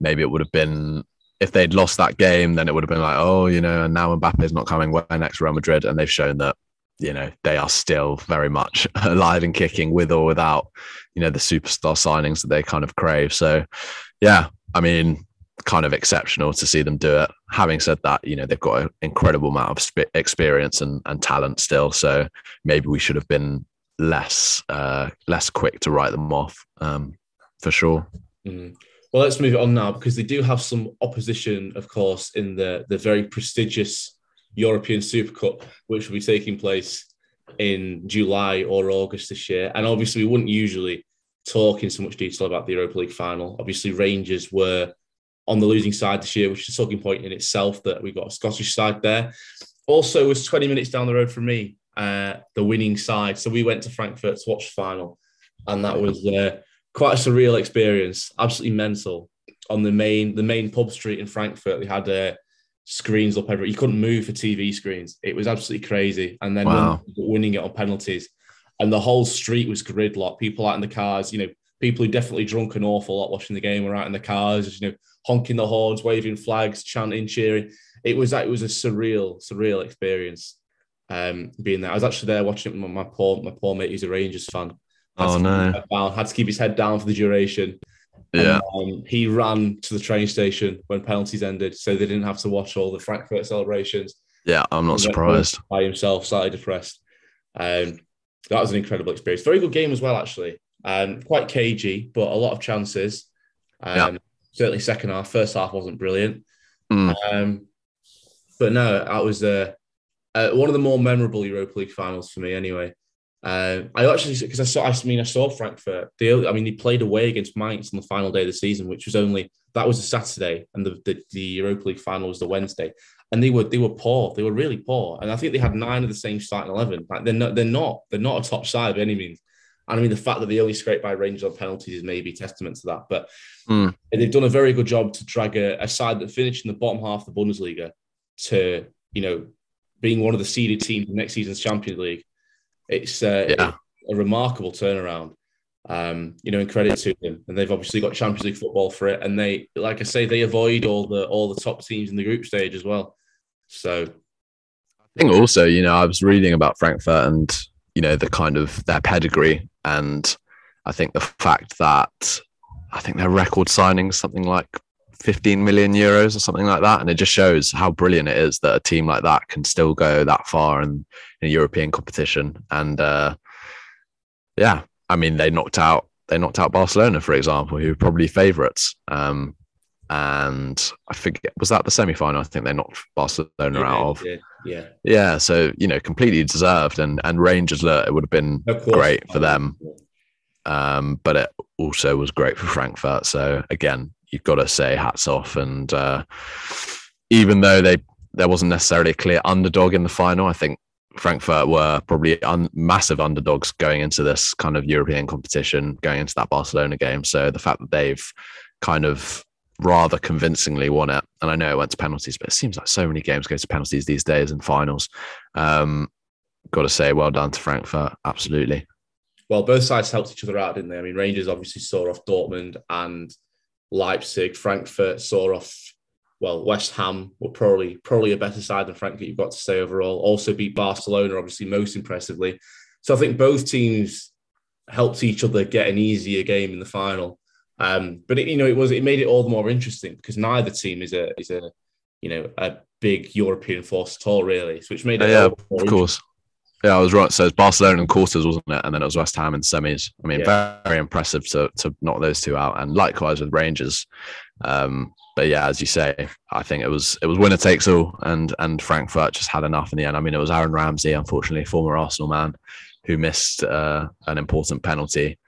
maybe it would have been if they'd lost that game, then it would have been like, oh, you know, and now Mbappe is not coming. Where next Real Madrid? And they've shown that you know they are still very much alive and kicking with or without you know the superstar signings that they kind of crave. So yeah, I mean kind of exceptional to see them do it. Having said that, you know, they've got an incredible amount of experience and, and talent still. So maybe we should have been less uh, less quick to write them off um, for sure. Mm. Well, let's move on now because they do have some opposition, of course, in the the very prestigious European Super Cup, which will be taking place in July or August this year. And obviously, we wouldn't usually talk in so much detail about the Europa League final. Obviously, Rangers were on the losing side this year, which is a talking point in itself that we got a Scottish side there. Also, was 20 minutes down the road from me, uh, the winning side. So we went to Frankfurt to watch the final, and that was uh, quite a surreal experience. Absolutely mental. On the main the main pub street in Frankfurt, they had uh, screens up everywhere. You couldn't move for TV screens. It was absolutely crazy. And then Wow. winning it on penalties, and the whole street was gridlocked. People out in the cars, you know, people who definitely drunk an awful lot watching the game were out in the cars, just, you know, honking the horns, waving flags, chanting, cheering. It was it was a surreal, surreal experience. Um, being there, I was actually there watching it with my, my poor my poor mate. He's a Rangers fan. Had Oh, to keep no. his head down, had to keep his head down for the duration. Yeah. And, um, he ran to the train station when penalties ended, so they didn't have to watch all the Frankfurt celebrations Yeah, I'm not surprised. by himself, slightly depressed. Um, that was an incredible experience. Very good game as well, actually. Um, quite cagey, but a lot of chances. Um, Yeah. Certainly, second half. First half wasn't brilliant. Mm. Um, but no, that was uh, uh, one of the more memorable Europa League finals for me, anyway. Um, I actually because I saw, I mean, I saw Frankfurt. They, I mean, they played away against Mainz on the final day of the season, which was only that was a Saturday, and the, the the Europa League final was the Wednesday, and they were they were poor. They were really poor, and I think they had nine of the same starting eleven. Like they're not they're not they're not a top side by any means. And I mean, the fact that they only scraped by Rangers on penalties is maybe testament to that. But Hmm. they've done a very good job to drag a, a side that finished in the bottom half of the Bundesliga to you know being one of the seeded teams in next season's Champions League. It's uh, Yeah. a remarkable turnaround. Um, you know, and credit to them. And they've obviously got Champions League football for it. And they, like I say, they avoid all the all the top teams in the group stage as well. So I think also, you know, I was reading about Frankfurt and, you know, the kind of their pedigree. And I think the fact that I think their record signing is something like 15 million euros or something like that. And it just shows how brilliant it is that a team like that can still go that far in, in a European competition. And uh, yeah, I mean, they knocked out. They knocked out Barcelona, for example, who were probably favourites. Um, and I forget was that the semi final? I think they knocked Barcelona out of. yeah, yeah. Yeah, so you know, completely deserved, and and Rangers, look, it would have been great for them, um, but it also was great for Frankfurt. So again, you've got to say hats off, and uh, even though they there wasn't necessarily a clear underdog in the final, I think Frankfurt were probably un- massive underdogs going into this kind of European competition, going into that Barcelona game. So the fact that they've kind of rather convincingly won it. And I know it went to penalties, but it seems like so many games go to penalties these days in finals. Um, got to say, well done to Frankfurt. Absolutely. Well, both sides helped each other out, didn't they? I mean, Rangers obviously saw off Dortmund and Leipzig. Frankfurt saw off, well, West Ham were probably probably a better side than Frankfurt, you've got to say overall. Also beat Barcelona, obviously, most impressively. So I think both teams helped each other get an easier game in the final. Um, but it, you know, it was it made it all the more interesting because neither team is a is a you know a big European force at all, really. So which made it yeah, of course. Yeah, I was right. So it's Barcelona and quarters, wasn't it? And then it was West Ham in semis. I mean, Yeah. very, impressive to to knock those two out. And likewise with Rangers. Um, but yeah, as you say, I think it was it was winner takes all, and and Frankfurt just had enough in the end. I mean, it was Aaron Ramsey, unfortunately, former Arsenal man, who missed uh, an important penalty,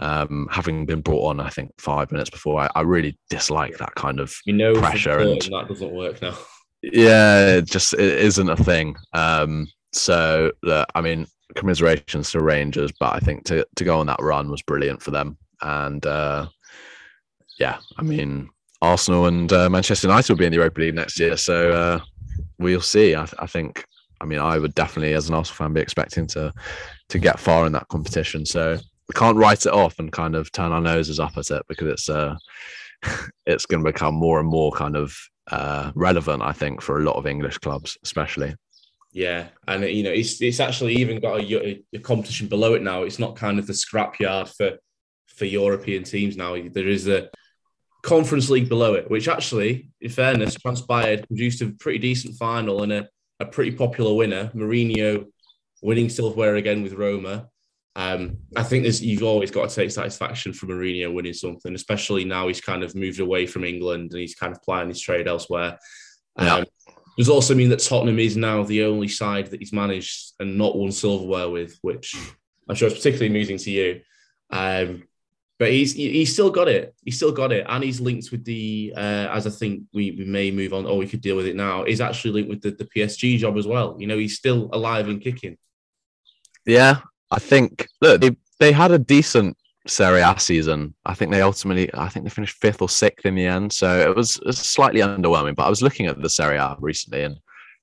um, having been brought on, I think, five minutes before. I, I really dislike that kind of You know, pressure and- that doesn't work now. yeah, it just it isn't a thing. Um, so I mean, commiserations to Rangers, but I think to to go on that run was brilliant for them. And uh, yeah, I mean, Arsenal and uh, Manchester United will be in the Europa League next year, so uh, we'll see. I, I think. I mean, I would definitely, as an Arsenal fan, be expecting to to get far in that competition. So we can't write it off and kind of turn our noses up at it because it's uh, it's going to become more and more kind of uh, relevant, I think, for a lot of English clubs, especially. Yeah, and you know, it's it's actually even got a, a competition below it now. It's not kind of the scrapyard for for European teams now. There is a conference league below it, which actually, in fairness, transpired produced a pretty decent final and a, a pretty popular winner. Mourinho winning silverware again with Roma. Um, I think there's you've always got to take satisfaction from Mourinho winning something, especially now he's kind of moved away from England and he's kind of plying his trade elsewhere. Yeah. Does also mean that Tottenham is now the only side that he's managed and not won silverware with, which I'm sure is particularly amusing to you. Um, but he's he's still got it. He's still got it, and he's linked with the uh, as I think we, we may move on, or we could deal with it now. He's actually linked with the, the PSG job as well. You know, he's still alive and kicking. Yeah, I think look they they had a decent Serie A season. I think they ultimately I think they finished fifth or sixth in the end, so it was, slightly underwhelming. But I was looking at the Serie A recently, and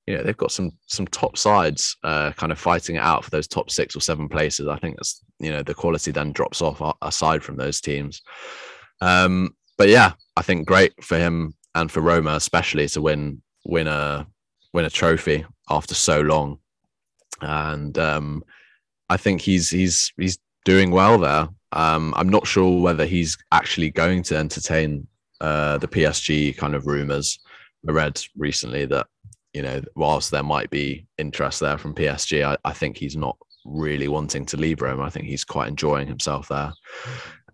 you know they've got some some top sides uh, kind of fighting it out for those top six or seven places. I think that's you know the quality then drops off aside from those teams. Um, but yeah, I think great for him and for Roma especially to win win a win a trophy after so long, and um, I think he's he's he's doing well there. Um, I'm not sure whether he's actually going to entertain uh, the PSG kind of rumors. I read recently that you know, whilst there might be interest there from PSG, I, I think he's not really wanting to leave Rome. I think he's quite enjoying himself there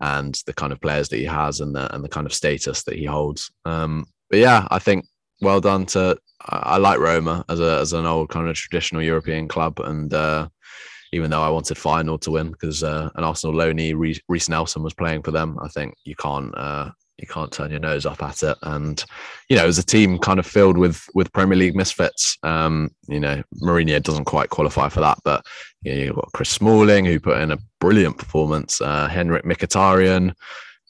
and the kind of players that he has and the and the kind of status that he holds. Um, but yeah, I think well done to I, I like Roma as a as an old kind of traditional European club and uh, even though I wanted Feyenoord to win because uh, an Arsenal loanee Reiss Nelson was playing for them, I think you can't uh, you can't turn your nose up at it. And you know, as a team kind of filled with with Premier League misfits, um, you know, Mourinho doesn't quite qualify for that. But you know, you've got Chris Smalling who put in a brilliant performance, uh, Henrikh Mkhitaryan,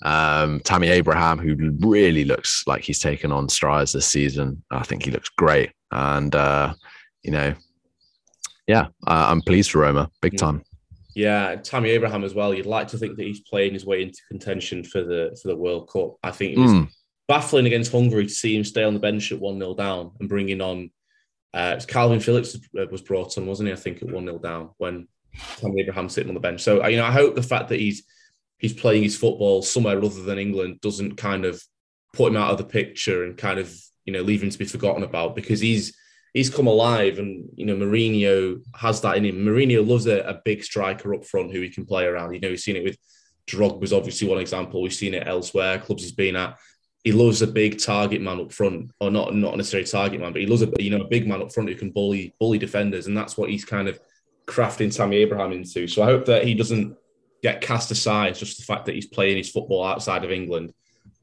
um, Tammy Abraham who really looks like he's taken on strides this season. I think he looks great, and uh, you know, yeah, I'm pleased for Roma, big time. Yeah, Tammy Abraham as well. You'd like to think that he's playing his way into contention for the for the World Cup. I think it was mm. baffling against Hungary to see him stay on the bench at one 0 down and bringing on. Uh, Kalvin Phillips was brought on, wasn't he? I think at one 0 down when Tammy Abraham sitting on the bench. So you know, I hope the fact that he's he's playing his football somewhere other than England doesn't kind of put him out of the picture and kind of you know leave him to be forgotten about because he's he's come alive, and you know Mourinho has that in him. Mourinho loves a, a big striker up front who he can play around. You know, we've seen it with Drogba was obviously one example. We've seen it elsewhere. Clubs he's been at. He loves a big target man up front, or not not necessarily target man, but he loves a you know a big man up front who can bully bully defenders, and that's what he's kind of crafting Tammy Abraham into. So I hope that he doesn't get cast aside just the fact that he's playing his football outside of England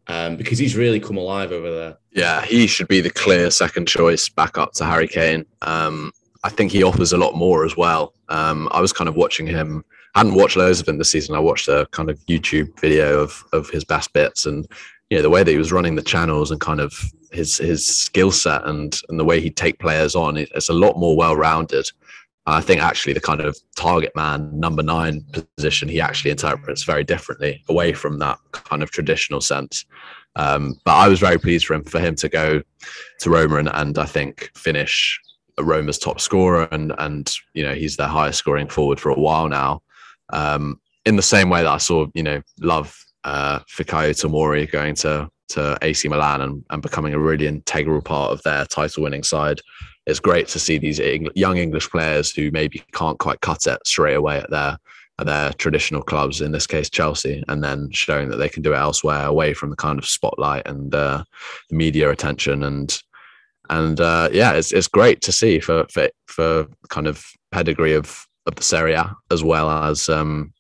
um, because he's really come alive over there. Yeah, he should be the clear second choice back up to Harry Kane. Um, I think he offers a lot more as well. Um, I was kind of watching him. I hadn't watched loads of him this season. I watched a kind of YouTube video of of his best bits, and you know the way that he was running the channels and kind of his his skill set and and the way he'd take players on. It's a lot more well rounded. I think actually the kind of target man number nine position he actually interprets very differently away from that kind of traditional sense. Um, but I was very pleased for him for him to go to Roma and, and I think finish Roma's top scorer and and you know he's their highest scoring forward for a while now. Um, in the same way that I saw you know love uh, Fikayo Tomori going to to AC Milan and, and becoming a really integral part of their title winning side it's great to see these young English players who maybe can't quite cut it straight away at their at their traditional clubs, in this case Chelsea, and then showing that they can do it elsewhere, away from the kind of spotlight and uh, the media attention, and and uh, yeah, it's it's great to see for for for kind of pedigree of of the Serie A as well as um,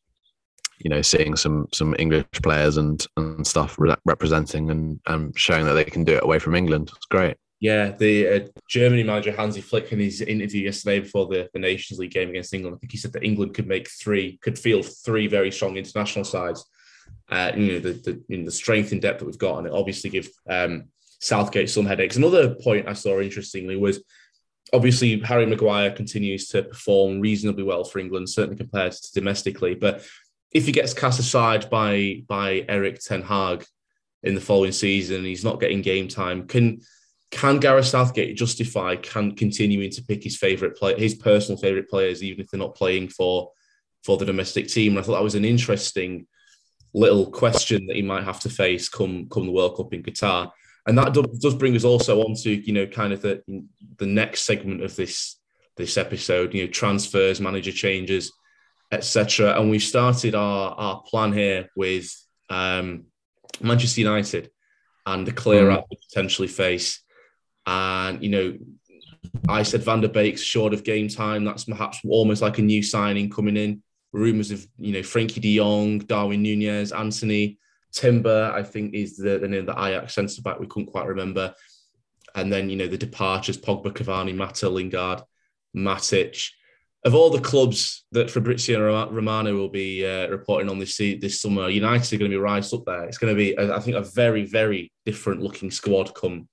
you know seeing some some English players and and stuff re- representing and and showing that they can do it away from England. It's great. Yeah, the uh, Germany manager Hansi Flick in his interview yesterday before the, the Nations League game against England, I think he said that England could make three, could field three very strong international sides. Uh, you know the the, you know, the strength and depth that we've got, and it obviously give um, Southgate some headaches. Another point I saw interestingly was obviously Harry Maguire continues to perform reasonably well for England, certainly compared to domestically. But if he gets cast aside by by Erik Ten Hag in the following season, he's not getting game time. Can can Gareth Southgate justify can continuing to pick his favorite play, his personal favorite players, even if they're not playing for for the domestic team? And I thought that was an interesting little question that he might have to face come come the World Cup in Qatar. And that does bring us also on to you know kind of the the next segment of this this episode, you know, transfers, manager changes, etc. And we've started our our plan here with um, Manchester United and the clear mm. out potentially face and, you know, I said Van der Beek's short of game time. That's perhaps almost like a new signing coming in. rumours of you know Frenkie De Jong, Darwin Nunez, Anthony Timber. I think is the the name of the Ajax centre back. We couldn't quite remember. And then you know the departures: Pogba, Cavani, Mata, Lingard, Matic. Of all the clubs that Fabrizio Romano will be uh, reporting on this this summer, United are going to be right up there. It's going to be, I think, a very, very different looking squad come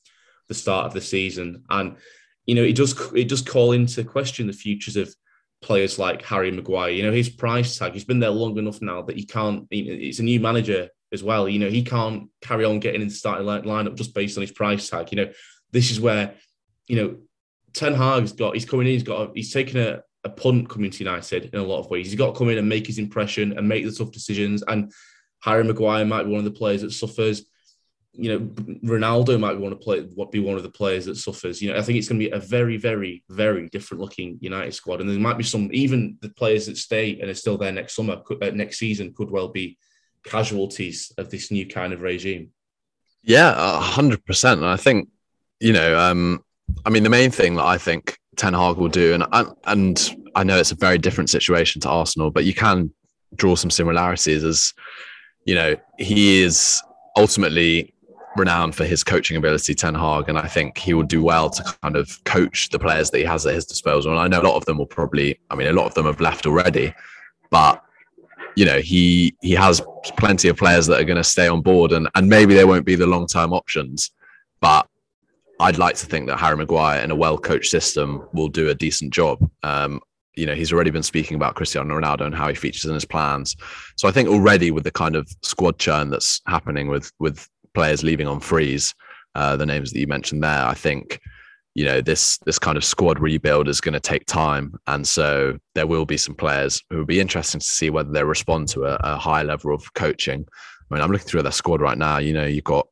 the start of the season. And you know, it does it does call into question the futures of players like Harry Maguire. You know, his price tag, he's been there long enough now that he can't, you know, it's a new manager as well. You know, he can't carry on getting in the starting lineup just based on his price tag. You know, this is where, you know, Ten Hag's got, he's coming in, he's got, he's taken a, a punt coming to United in a lot of ways. He's got to come in and make his impression and make the tough decisions. And Harry Maguire might be one of the players that suffers you know, Ronaldo might want to play what be one of the players that suffers. You know, I think it's going to be a very, very, very different looking United squad, and there might be some even the players that stay and are still there next summer, could, uh, next season, could well be casualties of this new kind of regime. Yeah, hundred percent. And I think, you know, um, I mean, the main thing that I think Ten Hag will do, and and I know it's a very different situation to Arsenal, but you can draw some similarities as, you know, he is ultimately renowned for his coaching ability, Ten Hag, and I think he will do well to kind of coach the players that he has at his disposal. And I know a lot of them will probably, I mean, a lot of them have left already, but you know, he he has plenty of players that are going to stay on board, and and maybe they won't be the long term options, but I'd like to think that Harry Maguire in a well coached system will do a decent job. Um, you know, he's already been speaking about Cristiano Ronaldo and how he features in his plans. So I think already with the kind of squad churn that's happening with with players leaving on freeze, uh, the names that you mentioned there, I think you know this this kind of squad rebuild is going to take time, and so there will be some players who will be interesting to see whether they respond to a, a high level of coaching. I mean, I'm looking through their squad right now. You know, you've got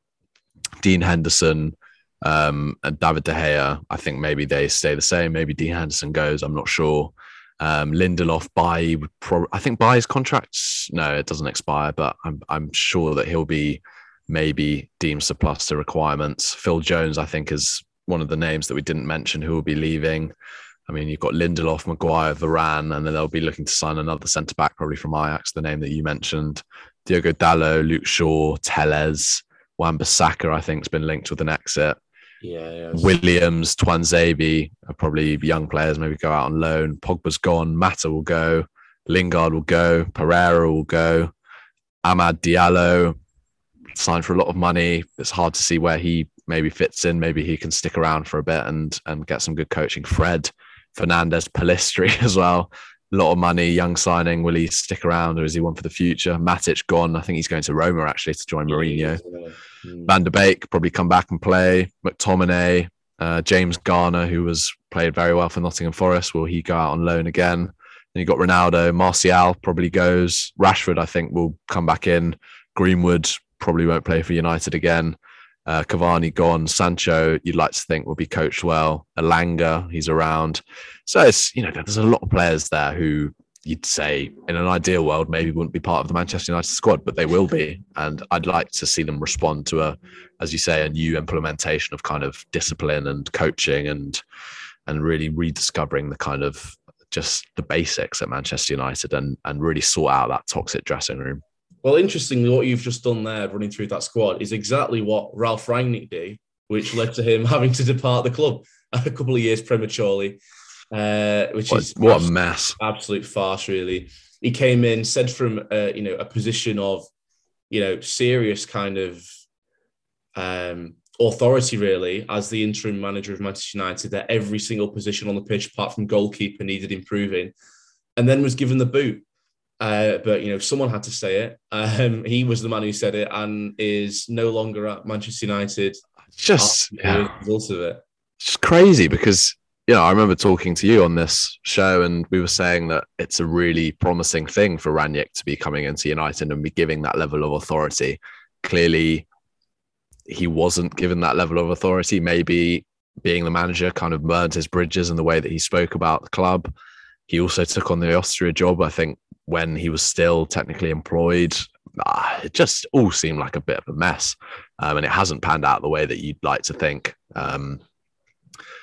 Dean Henderson um, and David De Gea. I think maybe they stay the same. Maybe Dean Henderson goes. I'm not sure. Um, Lindelof, by pro- I think his contracts, no, it doesn't expire, but I'm I'm sure that he'll be maybe deemed surplus to requirements. Phil Jones, I think, is one of the names that we didn't mention who will be leaving. I mean, you've got Lindelof, Maguire, Varane, and then they'll be looking to sign another centre back, probably from Ajax, the name that you mentioned. Diogo Dalot, Luke Shaw, Telles, Wan-Bissaka, I think, has been linked with an exit. Yeah, yeah. Williams, Tuanzebe are probably young players, maybe go out on loan. Pogba's gone, Mata will go, Lingard will go, Pereira will go, Amad Diallo, signed for a lot of money. It's hard to see where he maybe fits in. Maybe he can stick around for a bit and and get some good coaching. Fred Fernandes Pellistri as well. A lot of money, young signing. Will he stick around or is he one for the future? Matic gone. I think he's going to Roma actually to join Mourinho. Mm. Van der Beek probably come back and play. McTominay, uh, James Garner, who was played very well for Nottingham Forest. Will he go out on loan again? Then you got Ronaldo, Martial probably goes. Rashford, I think, will come back in. Greenwood probably won't play for United again. Uh, Cavani gone. Sancho, you'd like to think will be coached well. Elanga, he's around. So it's, you know, there's a lot of players there who you'd say in an ideal world maybe wouldn't be part of the Manchester United squad, but they will be. And I'd like to see them respond to a, as you say, a new implementation of kind of discipline and coaching and and really rediscovering the kind of just the basics at Manchester United and and really sort out that toxic dressing room. Well, interestingly, what you've just done there, running through that squad, is exactly what Ralf Rangnick did, which led to him having to depart the club a couple of years prematurely. Uh, which what, is what a mess, absolute farce, really. He came in, said from uh, you know a position of you know serious kind of um, authority, really, as the interim manager of Manchester United, that every single position on the pitch, apart from goalkeeper, needed improving, and then was given the boot uh, but you know, someone had to say it. Um, he was the man who said it, and is no longer at Manchester United. Just yeah. result of it. It's crazy because you know I remember talking to you on this show, and we were saying that it's a really promising thing for Rangnick to be coming into United and be giving that level of authority. Clearly, he wasn't given that level of authority. Maybe being the manager kind of burned his bridges in the way that he spoke about the club. He also took on the Austria job, I think, when he was still technically employed. Ah, it just all seemed like a bit of a mess. Um, and it hasn't panned out the way that you'd like to think. Um,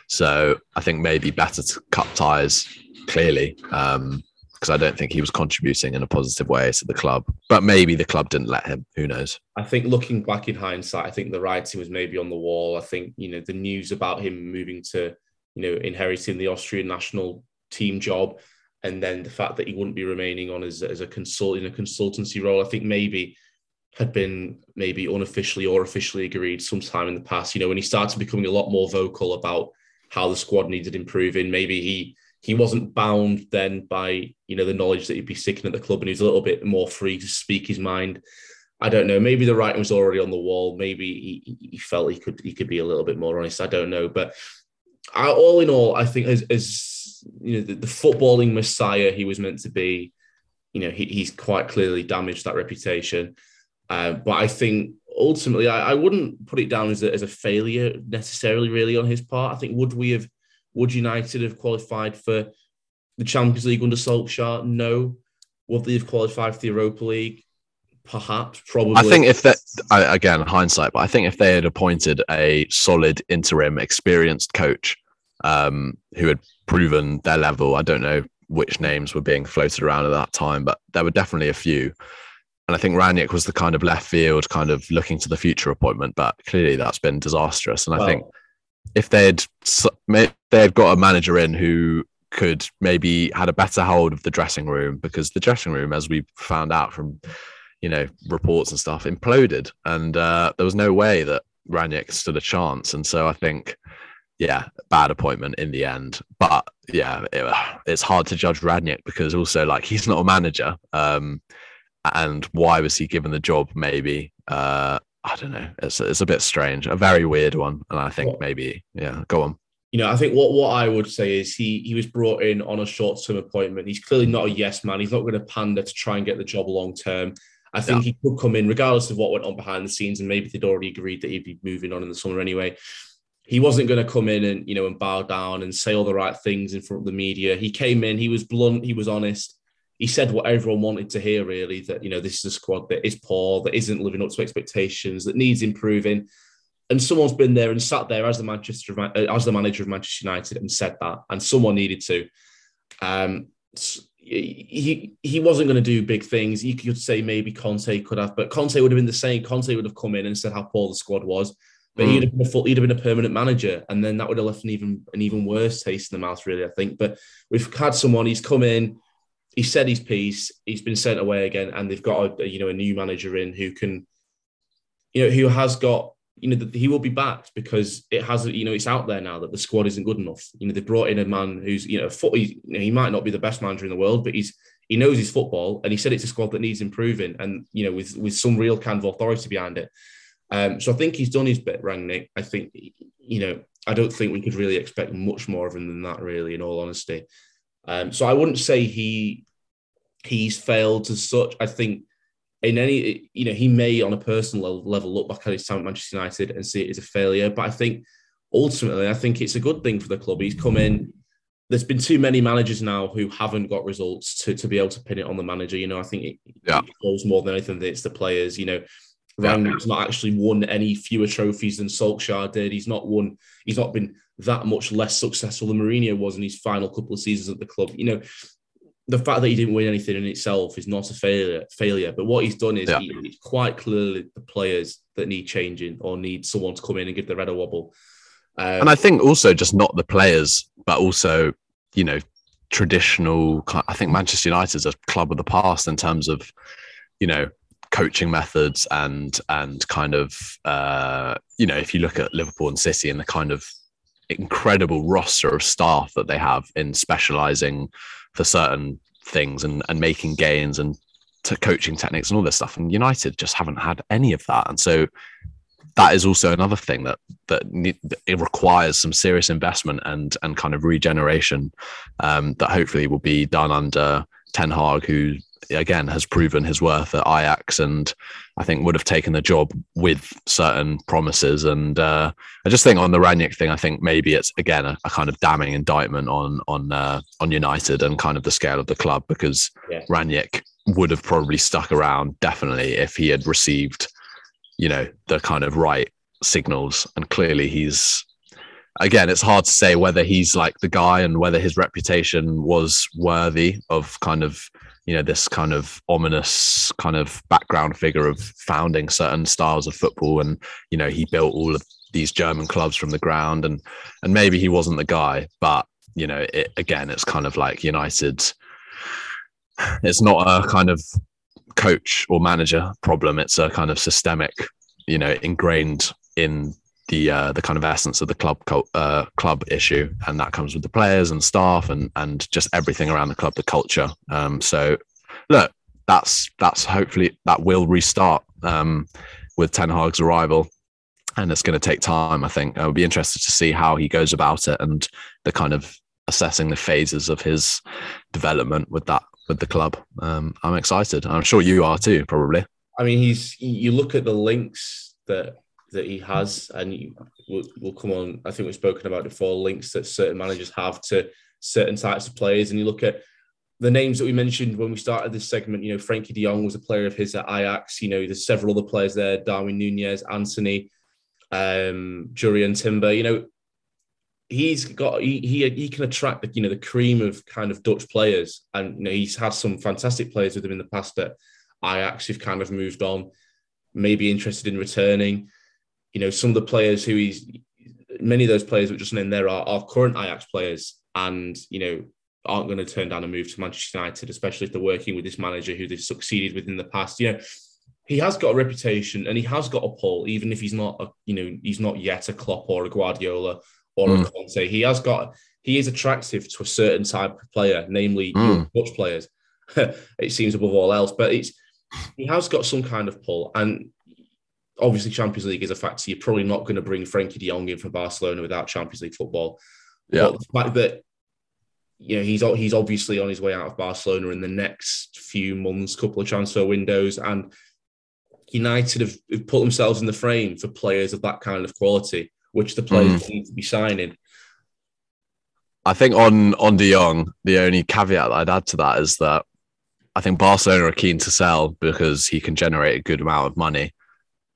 so I think maybe better to cut ties clearly. Um, because I don't think he was contributing in a positive way to the club. But maybe the club didn't let him. Who knows? I think looking back in hindsight, I think the writing was maybe on the wall. I think you know the news about him moving to you know inheriting the Austrian national team job, and then the fact that he wouldn't be remaining on as, as a consult in a consultancy role. I think maybe had been maybe unofficially or officially agreed sometime in the past. You know, when he started becoming a lot more vocal about how the squad needed improving, maybe he he wasn't bound then by you know the knowledge that he'd be sticking at the club, and he was a little bit more free to speak his mind. I don't know. Maybe the writing was already on the wall. Maybe he, he felt he could he could be a little bit more honest. I don't know, but I, all in all, I think as, as you know the, the, footballing messiah he was meant to be, you know he, he's quite clearly damaged that reputation. Uh, but I think ultimately, I, I, wouldn't put it down as a, as a failure necessarily, really, on his part. I think would we have, would United have qualified for the Champions League under Solskjaer? No. Would they have qualified for the Europa League? Perhaps, probably. I think if that, again, hindsight, but I think if they had appointed a solid interim, experienced coach um, who had proven their level, I don't know which names were being floated around at that time, but there were definitely a few. And I think Rangnick was the kind of left field, kind of looking to the future appointment, but clearly that's been disastrous. And I think if they'd they'd got a manager in who could maybe had a better hold of the dressing room, because the dressing room, as we found out from you know reports and stuff, imploded, and uh, there was no way that Rangnick stood a chance. And so I think yeah, bad appointment in the end. But yeah, it, it's hard to judge Rangnick because also like he's not a manager. Um, and why was he given the job? Maybe uh, I don't know. It's it's a bit strange, a very weird one, and I think maybe yeah. Go on. You know, I think what, what I would say is he he was brought in on a short term appointment. He's clearly not a yes man. He's not going to pander to try and get the job long term. I think yeah. he could come in regardless of what went on behind the scenes, and maybe they'd already agreed that he'd be moving on in the summer anyway. He wasn't going to come in and you know and bow down and say all the right things in front of the media. He came in, he was blunt, he was honest he said what everyone wanted to hear, really, that, you know, this is a squad that is poor, that isn't living up to expectations, that needs improving. And someone's been there and sat there as the Manchester as the manager of Manchester United and said that, and someone needed to. Um, he he wasn't going to do big things. You could say maybe Conte could have, but Conte would have been the same. Conte would have come in and said how poor the squad was, but mm. he'd have been a full, he'd have been a permanent manager, and then that would have left an even an even worse taste in the mouth. Really, I think. But we've had someone. He's come in he said his piece. He's been sent away again, and they've got a, you know a new manager in who can, you know, who has got you know he will be backed because it has you know it's out there now that the squad isn't good enough. You know they brought in a man who's you know foot, he, he might not be the best manager in the world, but he's he knows his football, and he said it's a squad that needs improving, and you know with with some real kind of authority behind it. Um, so I think he's done his bit, Rangnick. I think you know I don't think we could really expect much more of him than that, really. In all honesty. Um, so I wouldn't say he he's failed as such. I think in any, you know, he may on a personal level look back at his time at Manchester United and see it as a failure. But I think ultimately, I think it's a good thing for the club. He's come in. There's been too many managers now who haven't got results to, to be able to pin it on the manager. You know, I think it, yeah. it goes more than anything that it's the players. You know, Rangnick's not actually won any fewer trophies than Solskjaer did. He's not won. He's not been that much less successful than Mourinho was in his final couple of seasons at the club. You know, the fact that he didn't win anything in itself is not a failure. Failure, but what he's done is yeah. he, it's quite clearly the players that need changing or need someone to come in and give the red a wobble. Um, and I think also just not the players, but also you know traditional. I think Manchester United is a club of the past in terms of you know coaching methods and and kind of uh, you know if you look at Liverpool and City and the kind of incredible roster of staff that they have in specializing for certain things and, and making gains and to coaching techniques and all this stuff. And United just haven't had any of that. And so that is also another thing that that it requires some serious investment and and kind of regeneration um, that hopefully will be done under Ten Hag, who again has proven his worth at Ajax and I think would have taken the job with certain promises. And uh, I just think on the Rangnick thing, I think maybe it's again a, a kind of damning indictment on on uh, on United and kind of the scale of the club because yeah. Rangnick would have probably stuck around definitely if he had received, you know, the kind of right signals. And clearly he's again, it's hard to say whether he's like the guy and whether his reputation was worthy of kind of you know this kind of ominous kind of background figure of founding certain styles of football. And you know he built all of these german clubs from the ground and and maybe he wasn't the guy but you know it, again it's kind of like united it's not a kind of coach or manager problem. It's a kind of systemic you know ingrained in the uh, the kind of essence of the club uh, club issue, and that comes with the players and staff and and just everything around the club, the culture. Um, so, look, that's that's hopefully that will restart um, with Ten Hag's arrival, and it's going to take time. I think I would be interested to see how he goes about it and the kind of assessing the phases of his development with that with the club. Um, I'm excited. I'm sure you are too, probably. I mean, he's you look at the links that that he has, and we'll, we'll come on. I think we've spoken about before links that certain managers have to certain types of players, and you look at the names that we mentioned when we started this segment. You know, Frenkie De Jong was a player of his at Ajax. You know, there's several other players there: Darwin Nunez, Antony, um, Jurrien Timber. You know, he's got he, he he can attract the you know the cream of kind of Dutch players, and you know he's had some fantastic players with him in the past that Ajax have kind of moved on, maybe interested in returning you know, some of the players who he's many of those players which just named there are, are current Ajax players and you know aren't going to turn down a move to Manchester United, especially if they're working with this manager who they've succeeded with in the past. You know, he has got a reputation and he has got a pull, even if he's not a, you know, he's not yet a Klopp or a Guardiola or mm. a Conte. He has got he is attractive to a certain type of player, namely mm. Dutch players. it seems above all else, but it's he has got some kind of pull. And obviously Champions League is a factor. You're probably not going to bring Frenkie De Jong in from Barcelona without Champions League football. Yeah. But the fact that you know he's he's obviously on his way out of Barcelona in the next few months, couple of transfer windows, and United have, have put themselves in the frame for players of that kind of quality, which the players mm. need to be signing. I think on on De Jong, the only caveat that I'd add to that is that I think Barcelona are keen to sell because he can generate a good amount of money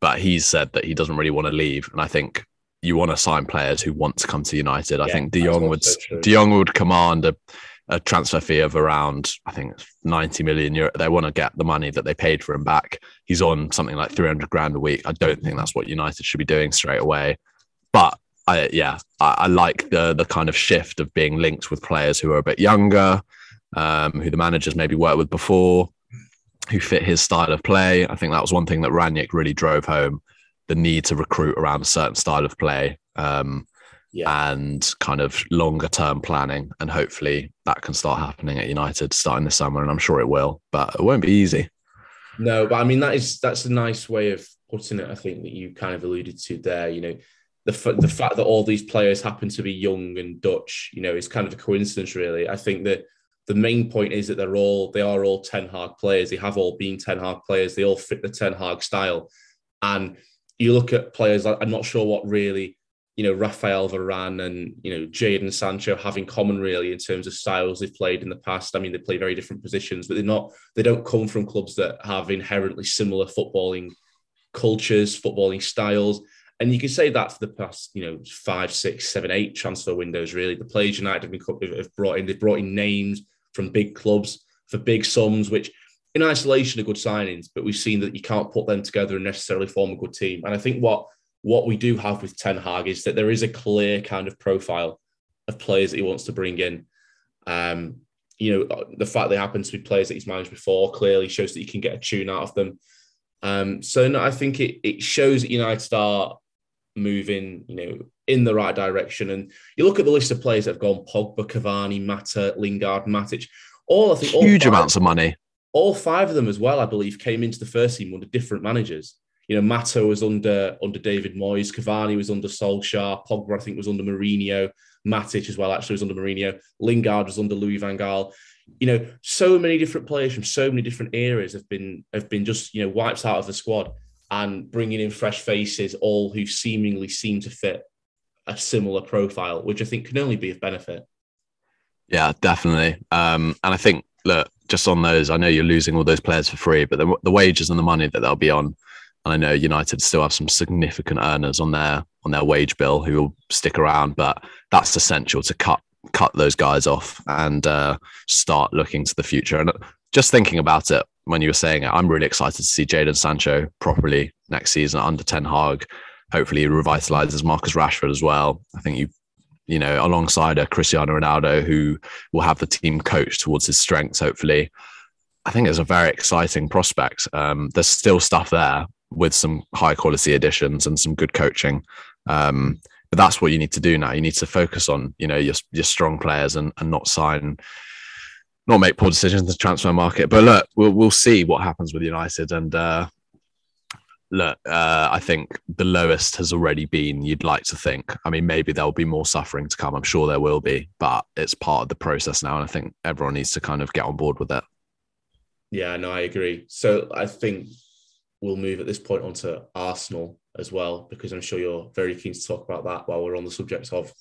but he's said that he doesn't really want to leave. And I think you want to sign players who want to come to United. I think De Jong would so De Jong would command a, a transfer fee of around I think 90 million euro. They want to get the money that they paid for him back. He's on something like 300 grand a week. I don't think that's what United should be doing straight away. But I yeah, I, I like the the kind of shift of being linked with players who are a bit younger, um, who the managers maybe worked with before who fit his style of play. I think that was one thing that Rangnick really drove home the need to recruit around a certain style of play um, yeah. and kind of longer term planning. And hopefully that can start happening at United starting this summer. And I'm sure it will, but it won't be easy. No, but I mean, that is that's a nice way of putting it. I think that you kind of alluded to there. You know, the, the fact that all these players happen to be young and Dutch, you know, is kind of a coincidence, really. I think that the main point is that they're all they are all Ten Hag players. They have all been Ten Hag players. They all fit the Ten Hag style. And you look at players I'm not sure what really you know Rafael Varane and you know Jadon Sancho have in common really in terms of styles they've played in the past. I mean, they play very different positions, but they're not they don't come from clubs that have inherently similar footballing cultures, footballing styles. And you can say that for the past, you know, five, six, seven, eight transfer windows. Really, the players United have, been, have brought in. They've brought in names from big clubs for big sums, which in isolation are good signings, but we've seen that you can't put them together and necessarily form a good team. And I think what what we do have with Ten Hag is that there is a clear kind of profile of players that he wants to bring in. Um, you know, the fact they happen to be players that he's managed before clearly shows that you can get a tune out of them. Um, so no, I think it it shows that United are moving, you know, in the right direction. And you look at the list of players that have gone: Pogba, Cavani, Mata, Lingard, Matic. All I think huge five, amounts of money. All five of them as well, I believe, came into the first team under different managers. You know, Mata was under under David Moyes, Cavani was under Solskjaer, Pogba I think was under Mourinho, Matic as well actually was under Mourinho, Lingard was under Louis van Gaal. You know, so many different players from so many different eras have been have been just you know wiped out of the squad and bringing in fresh faces, all who seemingly seem to fit a similar profile, which I think can only be of benefit. Yeah, definitely. Um, and I think, look, just on those, I know you're losing all those players for free, but the, the wages and the money that they'll be on, And I know United still have some significant earners on their on their wage bill who will stick around, but that's essential to cut cut those guys off and uh, start looking to the future. And just thinking about it when you were saying it, I'm really excited to see Jadon Sancho properly next season under Ten Hag. Hopefully, he revitalizes Marcus Rashford as well. I think you, you know, alongside a Cristiano Ronaldo who will have the team coached towards his strengths. Hopefully, I think it's a very exciting prospect. Um, there's still stuff there with some high quality additions and some good coaching. Um, but that's what you need to do now. You need to focus on, you know, your your strong players and, and not sign, not make poor decisions in the transfer market. But look, we'll we'll see what happens with United. And uh, look, uh, I think the lowest has already been. You'd like to think. I mean, maybe there'll be more suffering to come. I'm sure there will be, but it's part of the process now, and I think everyone needs to kind of get on board with it. Yeah, no, I agree. So I think we'll move at this point onto Arsenal as well, because I'm sure you're very keen to talk about that while we're on the subject of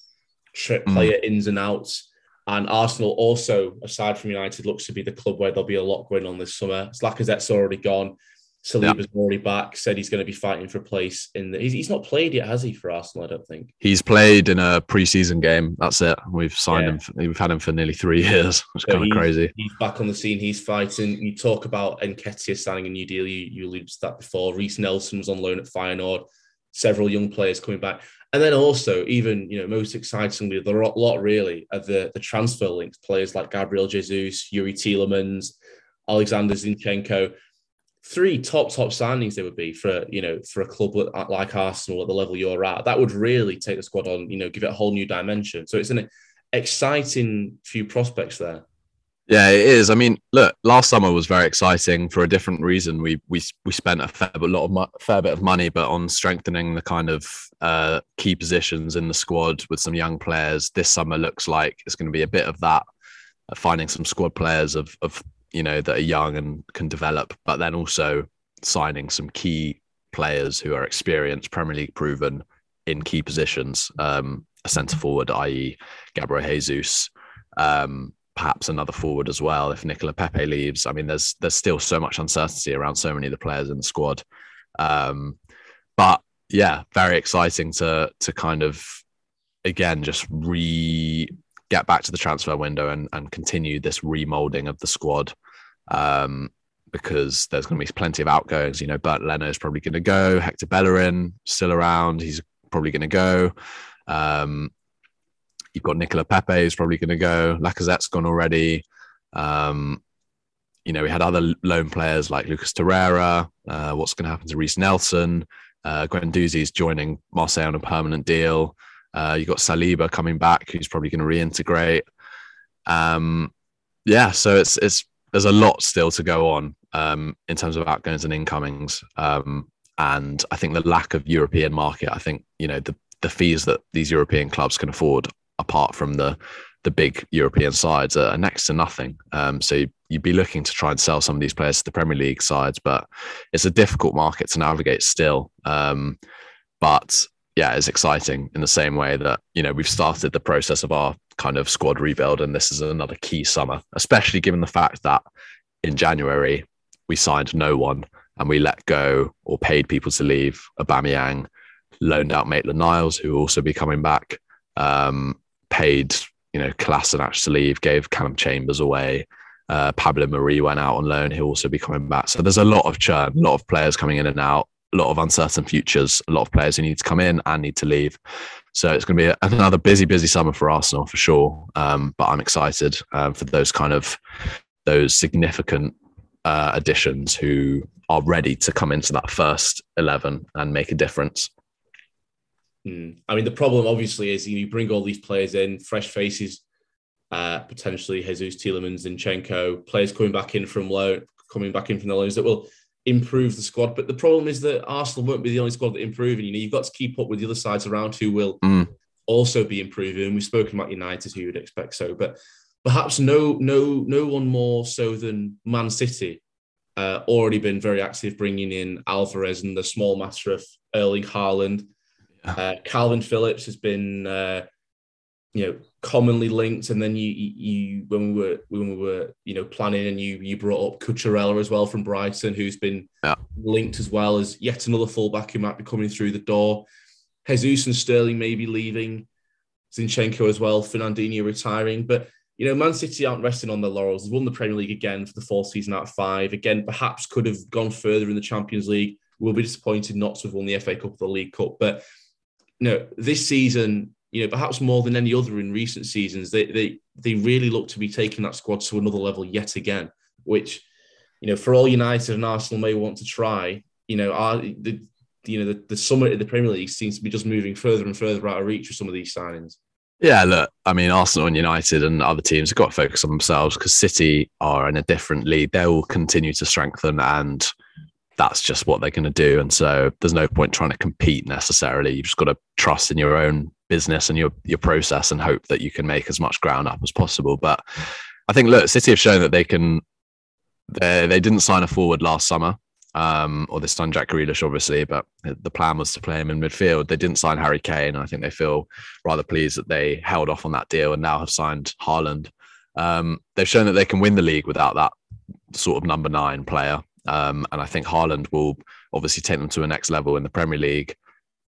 trip player mm. ins and outs. And Arsenal also, aside from United, looks to be the club where there'll be a lot going on this summer. Lacazette's already gone. Saliba's yeah. already back. Said he's going to be fighting for a place in the. He's, he's not played yet, has he? For Arsenal, I don't think he's played in a preseason game. That's it. We've signed yeah. him. For, we've had him for nearly three years. It's so kind of crazy. He's back on the scene. He's fighting. You talk about Nketiah signing a new deal. You you alluded to that before. Reiss Nelson was on loan at Feyenoord. Several young players coming back, and then also even you know most excitingly, there are a lot really of the the transfer links. Players like Gabriel Jesus, Youri Tielemans, Alexander Zinchenko three top top signings they would be for you know for a club uh, like Arsenal at the level you're at. That would really take the squad on, you know, give it a whole new dimension. So it's an exciting few prospects there. Yeah, it is. I mean, look, last summer was very exciting for a different reason. We we we spent a fair, a lot of fair bit of money, but on strengthening the kind of uh, key positions in the squad with some young players. This summer looks like it's going to be a bit of that, uh, finding some squad players of of you know, that are young and can develop, but then also signing some key players who are experienced, Premier League proven in key positions. Um, a centre forward, i.e., Gabriel Jesus, um, perhaps another forward as well. If Nicola Pepe leaves, I mean, there's there's still so much uncertainty around so many of the players in the squad. Um, but yeah, very exciting to to kind of again just re get back to the transfer window and, and continue this remolding of the squad um, because there's going to be plenty of outgoings. You know, Bernd Leno is probably going to go. Hector Bellerin still around. He's probably going to go. Um, you've got Nicola Pepe is probably going to go. Lacazette's gone already. Um, you know, we had other loan players like Lucas Torreira. Uh, what's going to happen to Reiss Nelson? Uh, Guendouzi's joining Marseille on a permanent deal. Uh, you've got Saliba coming back, who's probably going to reintegrate. Um, yeah, so it's it's there's a lot still to go on um, in terms of outgoings and incomings, um, and I think the lack of European market. I think you know the the fees that these European clubs can afford, apart from the the big European sides, are next to nothing. Um, so you'd be looking to try and sell some of these players to the Premier League sides, but it's a difficult market to navigate still. Um, but yeah, it's exciting in the same way that, you know, we've started the process of our kind of squad rebuild. And this is another key summer, especially given the fact that in January we signed no one and we let go or paid people to leave. Aubameyang loaned out Maitland Niles, who will also be coming back, um, paid, you know, Kolasinac to leave, gave Callum Chambers away. Uh, Pablo Mari went out on loan. He'll also be coming back. So there's a lot of churn, a lot of players coming in and out a lot of uncertain futures, a lot of players who need to come in and need to leave. So it's going to be another busy, busy summer for Arsenal for sure. Um, but I'm excited um, for those kind of those significant uh, additions who are ready to come into that first eleven and make a difference. Mm. I mean, the problem obviously is you bring all these players in, fresh faces, uh, potentially Jesus Tielemans, Zinchenko, players coming back in from loan, coming back in from the loans that will improve the squad. But the problem is that Arsenal won't be the only squad that improving. You know, you've got to keep up with the other sides around who will mm. also be improving. We've spoken about United, who you would expect so, but perhaps no, no, no one more so than Man City. Uh, already been very active, bringing in Alvarez and the small matter of Erling Haaland. Uh, Kalvin Phillips has been uh, you know commonly linked and then you you when we were when we were you know planning and you you brought up Cucurella as well from Brighton who's been yeah. linked as well as yet another fullback who might be coming through the door. Jesus and Sterling may be leaving, Zinchenko as well, Fernandinho retiring. But, you know, Man City aren't resting on their laurels. They've won the Premier League again for the fourth season out of five. Again, perhaps could have gone further in the Champions League. We'll be disappointed not to have won the FA Cup or the League Cup. But, you know, this season, you know, perhaps more than any other in recent seasons, they they they really look to be taking that squad to another level yet again, which, you know, for all United and Arsenal may want to try, you know, are the you know the, the summit of the Premier League seems to be just moving further and further out of reach with some of these signings. Yeah, look, I mean, Arsenal and United and other teams have got to focus on themselves because City are in a different league. They will continue to strengthen, and that's just what they're going to do. And so there's no point trying to compete necessarily. You've just got to trust in your own business and your your process and hope that you can make as much ground up as possible. But I think look, City have shown that they can. They they didn't sign a forward last summer, um, or this time Jack Grealish, obviously, but the plan was to play him in midfield. They didn't sign Harry Kane. I think they feel rather pleased that they held off on that deal and now have signed Haaland. Um, they've shown that they can win the league without that sort of number nine player. Um, and I think Haaland will obviously take them to a next level in the Premier League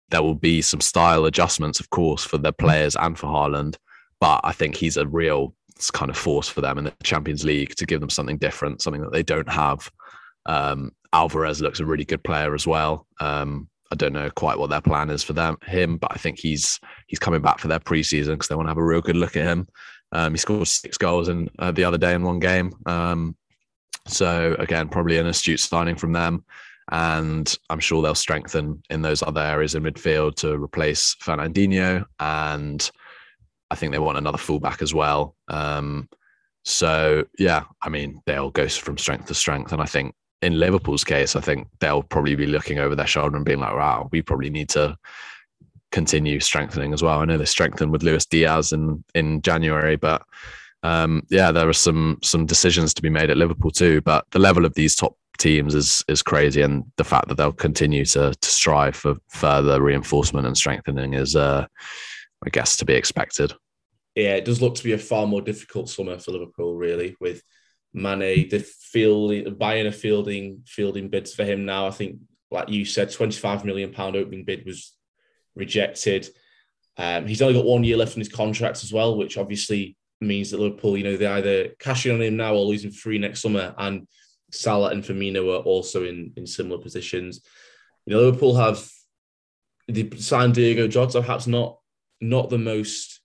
there will be some style adjustments, of course, for the players and for Haaland. But I think he's a real kind of force for them in the Champions League to give them something different, something that they don't have. Um, Alvarez looks a really good player as well. Um, I don't know quite what their plan is for them, him, but I think he's he's coming back for their preseason because they want to have a real good look at him. Um, he scored six goals in uh, the other day in one game. Um, so again, probably an astute signing from them and I'm sure they'll strengthen in those other areas in midfield to replace Fernandinho. And I think they want another fullback as well. Um, so yeah, I mean they'll go from strength to strength, and I think in Liverpool's case, I think they'll probably be looking over their shoulder and being like, "Wow, we probably need to." continue strengthening as well. I know they strengthened with Luis Diaz in in January, but um, yeah, there are some some decisions to be made at Liverpool too. But the level of these top teams is is crazy, and the fact that they'll continue to to strive for further reinforcement and strengthening is, uh, I guess, to be expected. Yeah, it does look to be a far more difficult summer for Liverpool, really, with Mane, the field buying a fielding fielding bids for him now. I think, like you said, twenty five million pound opening bid was rejected. Um, he's only got one year left in his contract as well, which obviously means that Liverpool, you know, they're either cashing on him now or losing free next summer. And Salah and Firmino are also in, in similar positions. You know, Liverpool have the signed Diogo Jota, perhaps not not the most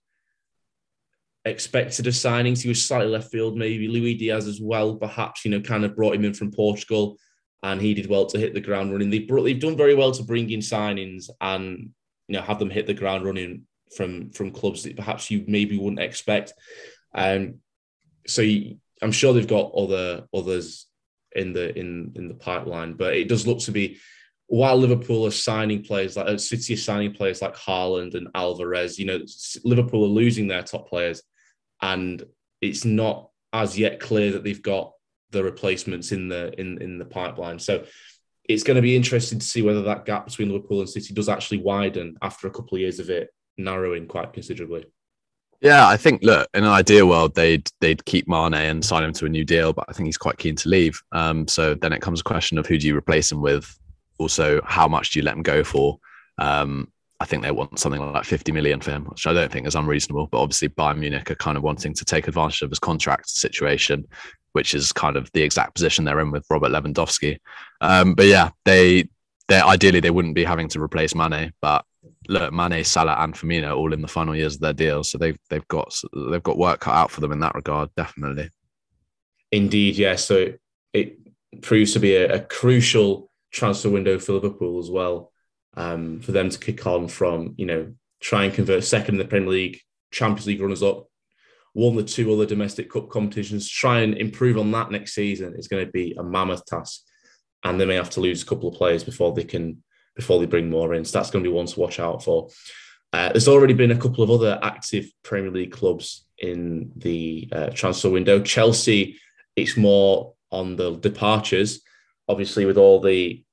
expected of signings. He was slightly left field, maybe Luis Diaz as well. Perhaps you know, kind of brought him in from Portugal, and he did well to hit the ground running. They brought, they've done very well to bring in signings and you know have them hit the ground running from from clubs that perhaps you maybe wouldn't expect. Um, so I'm sure they've got other others in the in in the pipeline. But it does look to be while Liverpool are signing players like uh, City are signing players like Haaland and Alvarez, you know, Liverpool are losing their top players, and it's not as yet clear that they've got the replacements in the in in the pipeline. So it's going to be interesting to see whether that gap between Liverpool and City does actually widen after a couple of years of it narrowing quite considerably. Yeah, I think look, in an ideal world, they'd they'd keep Mane and sign him to a new deal, but I think he's quite keen to leave. Um, so then it comes a question of who do you replace him with? Also, how much do you let him go for? Um, I think they want something like 50 million for him, which I don't think is unreasonable. But obviously, Bayern Munich are kind of wanting to take advantage of his contract situation, which is kind of the exact position they're in with Robert Lewandowski. Um, but yeah, they they ideally they wouldn't be having to replace Mane, but look, Mane, Salah, and Firmino all in the final years of their deals, so they've they've got they've got work cut out for them in that regard, definitely. Indeed, yes. Yeah. So it proves to be a, a, crucial transfer window for Liverpool as well, um, for them to kick on from you know try and convert second in the Premier League, Champions League runners up, won the two other domestic cup competitions. Try and improve on that next season is going to be a mammoth task, and they may have to lose a couple of players before they can before they bring more in. So that's going to be one to watch out for. Uh, there's already been a couple of other active Premier League clubs in the uh, transfer window. Chelsea, it's more on the departures, obviously with all the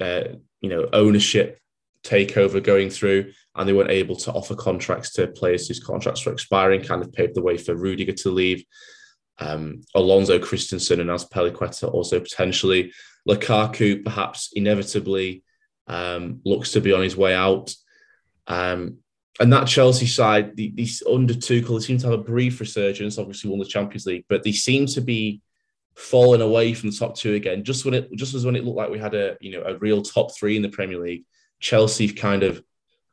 uh, you know ownership takeover going through, and they weren't able to offer contracts to players whose contracts were expiring. Kind of paved the way for Rudiger to leave. Um, Alonso Christensen and Azpilicueta also potentially Lukaku perhaps inevitably um, looks to be on his way out. Um, and that Chelsea side, the, these under Tuchel, they seem to have a brief resurgence. Obviously, won the Champions League, but they seem to be falling away from the top two again. Just when it, just as when it looked like we had a, you know, a real top three in the Premier League, Chelsea kind of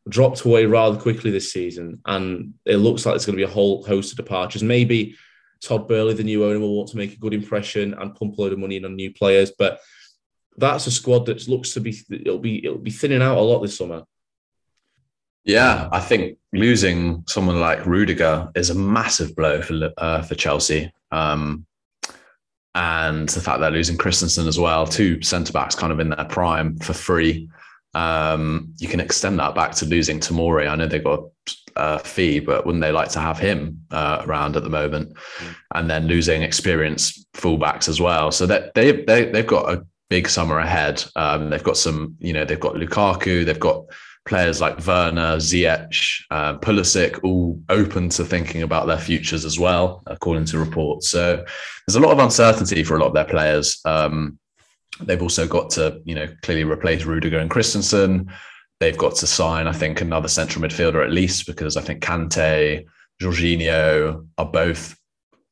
dropped away rather quickly this season, and it looks like there's going to be a whole host of departures. Maybe Todd Boehly, the new owner, will want to make a good impression and pump a load of money in on new players, but that's a squad that looks to be it'll be it'll be thinning out a lot this summer. Yeah, I think losing someone like Rudiger is a massive blow for uh, for Chelsea. Um, and the fact they're losing Christensen as well, two centre backs kind of in their prime for free. Um, you can extend that back to losing Tomori. I know they got a fee, but wouldn't they like to have him uh, around at the moment? Mm. And then losing experienced fullbacks as well. So that they, they they've got a big summer ahead. Um, they've got some, you know, they've got Lukaku, they've got players like Werner, Ziyech, uh, Pulisic, all open to thinking about their futures as well, according to reports. So there's a lot of uncertainty for a lot of their players. Um, they've also got to, you know, clearly replace Rudiger and Christensen. They've got to sign, I think, another central midfielder at least, because I think Kante, Jorginho are both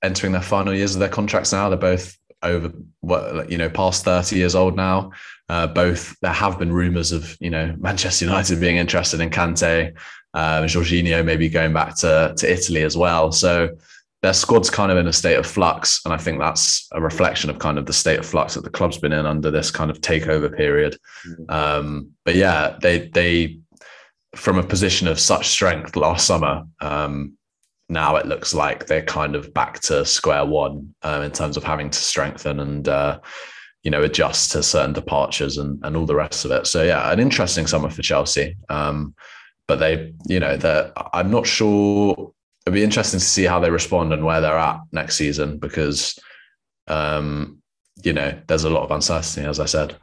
entering their final years of their contracts now. They're both over what you know past 30 years old now. Uh, both there have been rumors of you know manchester united being interested in kante uh, Jorginho maybe going back to, to italy as well. So their squad's kind of in a state of flux and i think that's a reflection of kind of the state of flux that the club's been in under this kind of takeover period. Mm-hmm. um, but yeah they they from a position of such strength last summer um, now it looks like they're kind of back to square one um, in terms of having to strengthen and uh, you know adjust to certain departures and, and all the rest of it. So yeah, an interesting summer for Chelsea. Um, but they, you know, that I'm not sure. It'd be interesting to see how they respond and where they're at next season because, um, you know, there's a lot of uncertainty, as I said.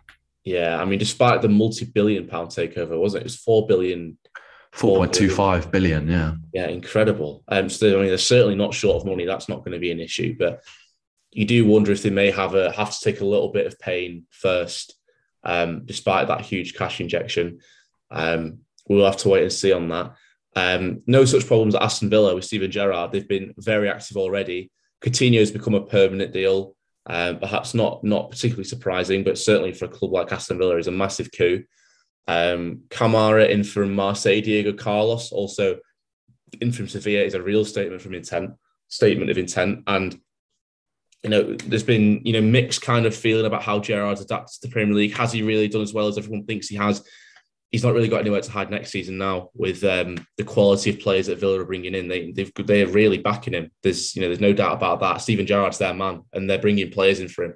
Yeah, I mean, despite the multi-billion pound takeover, wasn't it? It was four billion 4.25 billion, yeah. Yeah, incredible. Um, so I mean, they're certainly not short of money. That's not going to be an issue. But you do wonder if they may have a have to take a little bit of pain first, um, despite that huge cash injection. Um, we'll have to wait and see on that. Um, no such problems at Aston Villa with Steven Gerrard. They've been very active already. Coutinho's become a permanent deal. Um, perhaps not not particularly surprising, but certainly for a club like Aston Villa is a massive coup. Um, Kamara in from Marseille, Diego Carlos also in from Sevilla is a real statement from intent, statement of intent. And you know, there's been you know mixed kind of feeling about how Gerrard's adapted to the Premier League. Has he really done as well as everyone thinks he has? He's not really got anywhere to hide next season now with um, the quality of players that Villa are bringing in. They they've, they are really backing him. There's you know there's no doubt about that. Steven Gerrard's their man, and they're bringing players in for him.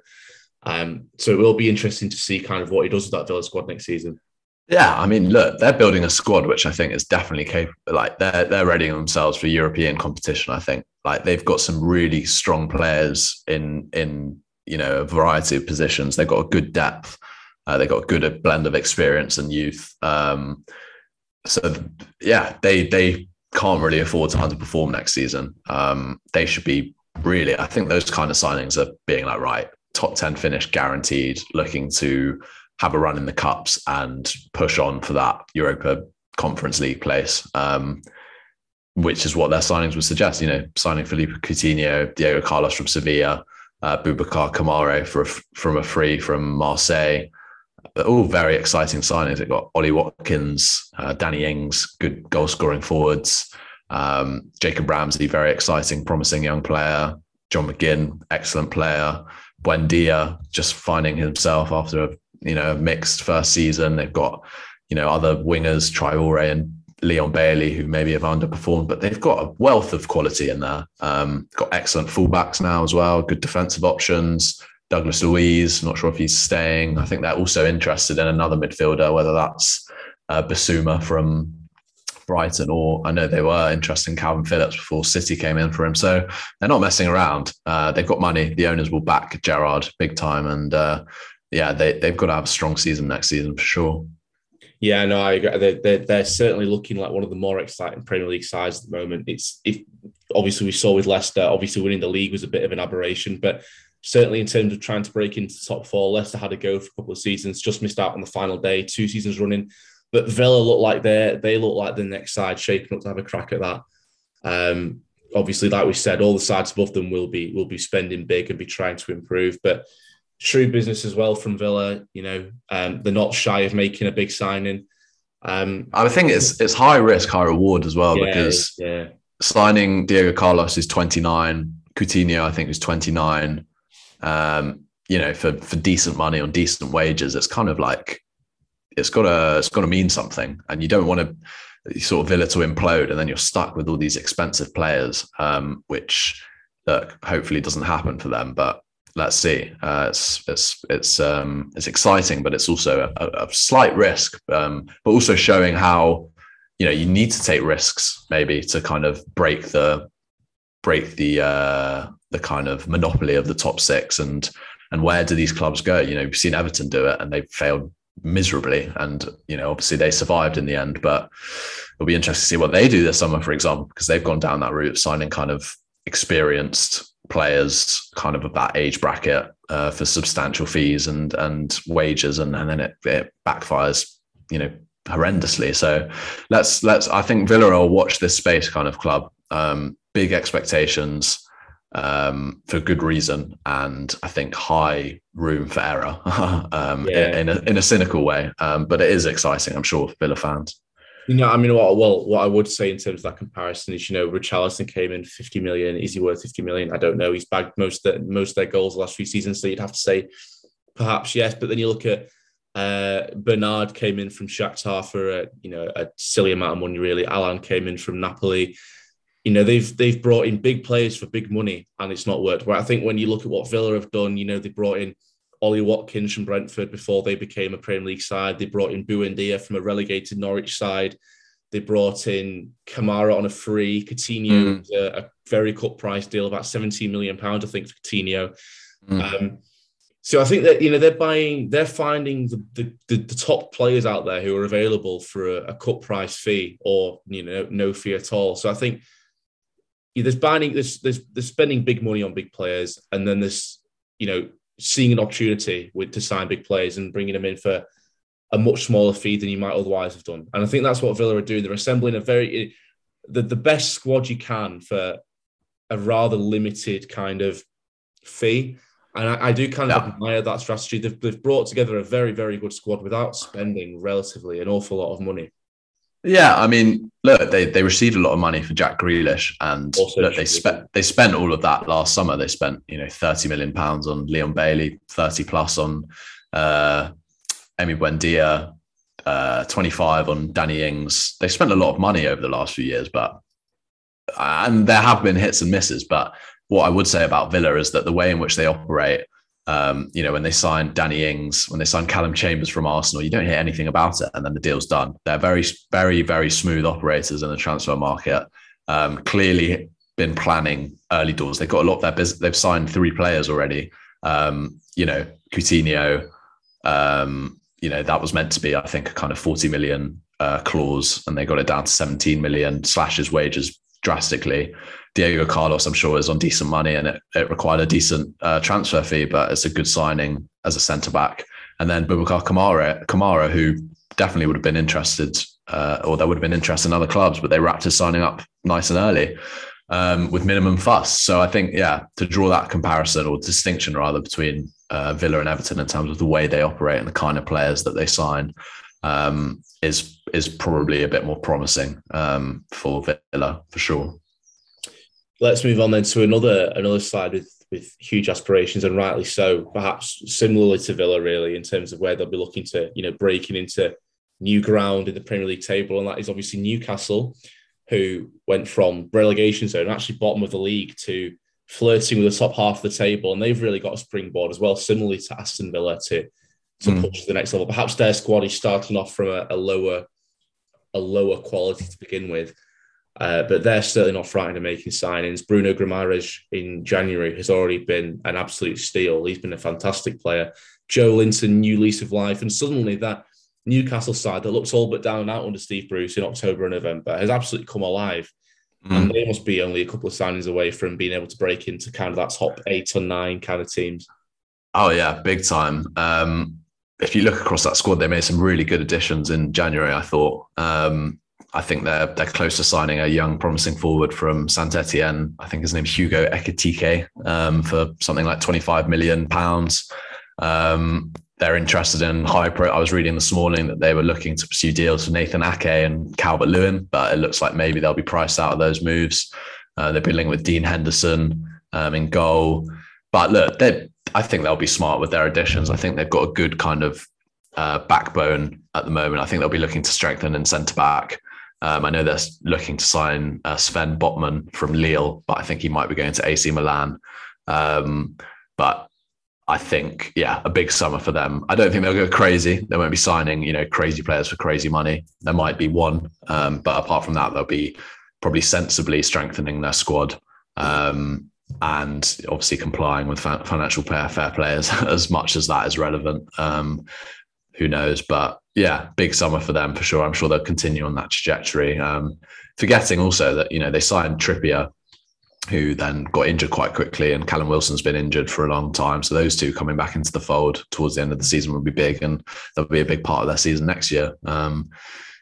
Um, so it will be interesting to see kind of what he does with that Villa squad next season. Yeah, I mean, look, they're building a squad which I think is definitely capable. Like they're they're readying themselves for European competition. I think like they've got some really strong players in in you know a variety of positions. They've got a good depth. Uh, they've got a good blend of experience and youth. Um, so yeah, they they can't really afford to underperform next season. Um, they should be really. I think those kind of signings are being like right top ten finish guaranteed. Looking to have a run in the cups and push on for that Europa Conference League place. Um, which is what their signings would suggest. You know, signing Felipe Coutinho, Diego Carlos from Sevilla, uh, Boubacar Kamara for a, from a free from Marseille. All very exciting signings. It got Ollie Watkins, uh, Danny Ings, good goal scoring forwards. Um, Jacob Ramsey, very exciting, promising young player. John McGinn, excellent player. Buendia, just finding himself after a you know, mixed first season. They've got, you know, other wingers, Traore and Leon Bailey, who maybe have underperformed, but they've got a wealth of quality in there. Um, got excellent fullbacks now as well, good defensive options. Douglas Luiz, not sure if he's staying. I think they're also interested in another midfielder, whether that's uh, Bissouma from Brighton, or I know they were interested in Kalvin Phillips before City came in for him. So they're not messing around. Uh, they've got money. The owners will back Gerrard big time, and uh, yeah, they, they've got to have a strong season next season for sure. Yeah, no, I agree. They're, they're, they're, certainly looking like one of the more exciting Premier League sides at the moment. It's if obviously we saw with Leicester, obviously winning the league was a bit of an aberration, but certainly in terms of trying to break into the top four, Leicester had a go for a couple of seasons, just missed out on the final day, two seasons running. But Villa look like they they look like the next side shaping up to have a crack at that. Um, obviously, like we said, all the sides above them will be will be spending big and be trying to improve. But shrewd business as well from Villa. You know, um, they're not shy of making a big signing. Um, I think it's it's high risk, high reward as well yeah, because yeah, signing Diego Carlos is 29, Coutinho I think is 29. Um, you know, for for decent money on decent wages, it's kind of like it's got to it's got to mean something, and you don't want to sort of Villa to implode, and then you're stuck with all these expensive players, um, which look hopefully doesn't happen for them, but let's see. Uh, it's it's it's um, it's exciting, but it's also a, a slight risk, um, but also showing how you know you need to take risks maybe to kind of break the break the uh, the kind of monopoly of the top six and and where do these clubs go? You know, we've seen Everton do it and they failed miserably, and you know obviously they survived in the end, but it'll be interesting to see what they do this summer, for example, because they've gone down that route, signing kind of experienced players kind of of that age bracket uh, for substantial fees and and wages and, and then it, it backfires you know horrendously. So let's let's i think villa will watch this space kind of club. Um, big expectations um, for good reason and i think high room for error um, Yeah. in, in, a, in a cynical way. Um, but it is exciting i'm sure for villa fans You know, I mean, what well, what I would say in terms of that comparison is, you know, Richarlison came in 50 million. Is he worth 50 million? I don't know. He's bagged most of, most of their goals the last few seasons, so you'd have to say perhaps yes. But then you look at uh, Bernard came in from Shakhtar for a you know a silly amount of money. Really, Allan came in from Napoli. You know, they've they've brought in big players for big money, and it's not worked. Where I think when you look at what Villa have done, you know, they brought in Ollie Watkins from Brentford before they became a Premier League side. They brought in Buendia from a relegated Norwich side. They brought in Kamara on a free. Coutinho, Mm. a, a very cut price deal, about 17 million pounds, I think, for Coutinho. Mm. Um, so I think that you know they're buying, they're finding the, the, the, the top players out there who are available for a, a cut price fee or you know no fee at all. So I think yeah, there's buying, there's, there's there's spending big money on big players, and then there's you know seeing an opportunity with to sign big players and bringing them in for a much smaller fee than you might otherwise have done. And I think that's what Villa are doing. They're assembling a very eh, the, the best squad you can for a rather limited kind of fee. And I, I do kind of Yeah. admire that strategy. They've, they've brought together a very, very good squad without spending relatively an awful lot of money. Yeah, I mean, look, they they received a lot of money for Jack Grealish, and Also look, they spent they spent all of that last summer. They spent you know thirty million pounds on Leon Bailey, thirty plus on uh, Emi Buendia, uh, twenty five on Danny Ings. They spent a lot of money over the last few years, but and there have been hits and misses. But what I would say about Villa is that the way in which they operate, um, you know, when they signed Danny Ings, when they signed Callum Chambers from Arsenal, you don't hear anything about it, and then the deal's done. They're very, very, very smooth operators in the transfer market. Um, clearly, been planning early doors. They've got a lot of their business. They've signed three players already. Um, you know, Coutinho. Um, you know, that was meant to be, I think, a kind of forty million uh, clause, and they got it down to seventeen million. Slashes wages drastically. Diego Carlos, I'm sure, is on decent money and it, it required a decent uh, transfer fee, but it's a good signing as a centre back. And then Boubacar Kamara, Kamara, who definitely would have been interested, uh, or there would have been interest in other clubs, but they wrapped his signing up nice and early um, with minimum fuss. So I think, yeah, to draw that comparison or distinction rather between uh, Villa and Everton in terms of the way they operate and the kind of players that they sign um, is is probably a bit more promising um, for Villa for sure. Let's move on then to another another side with with huge aspirations and rightly so, perhaps similarly to Villa, really, in terms of where they'll be looking to, you know, breaking into new ground in the Premier League table, and that is obviously Newcastle, who went from relegation zone, actually bottom of the league, to flirting with the top half of the table, and they've really got a springboard as well, similarly to Aston Villa to to Mm. push to the next level. Perhaps their squad is starting off from a, a lower a lower quality to begin with. Uh, but they're certainly not frightened of making signings. Bruno Guimaraes in January has already been an absolute steal. He's been a fantastic player. Joelinton, new lease of life. And suddenly that Newcastle side that looks all but down and out under Steve Bruce in October and November has absolutely come alive. mm. and they must be only a couple of signings away from being able to break into kind of that top eight or nine kind of teams. Oh yeah, big time. Um, if you look across that squad, they made some really good additions in January. I thought. Um, I think they're they're close to signing a young, promising forward from Saint Etienne. I think his name's Hugo Ekitike um, for something like twenty five million pounds. Um, they're interested in high pro. I was reading this morning that they were looking to pursue deals for Nathan Ake and Calvert Lewin, but it looks like maybe they'll be priced out of those moves. Uh, they've been linked with Dean Henderson um, in goal, but look, they I think they'll be smart with their additions. I think they've got a good kind of uh, backbone at the moment. I think they'll be looking to strengthen in centre back. Um, I know they're looking to sign uh, Sven Botman from Lille, but I think he might be going to AC Milan. Um, but I think, yeah, a big summer for them. I don't think they'll go crazy. They won't be signing, you know, crazy players for crazy money. There might be one, um, but apart from that, they'll be probably sensibly strengthening their squad. Um, and obviously complying with financial fair, fair players as much as that is relevant. Who knows? But yeah, big summer for them for sure. I'm sure they'll continue on that trajectory. Um, forgetting also that you know they signed Trippier, who then got injured quite quickly, and Callum Wilson's been injured for a long time. So those two coming back into the fold towards the end of the season will be big, and they'll be a big part of their season next year. Um,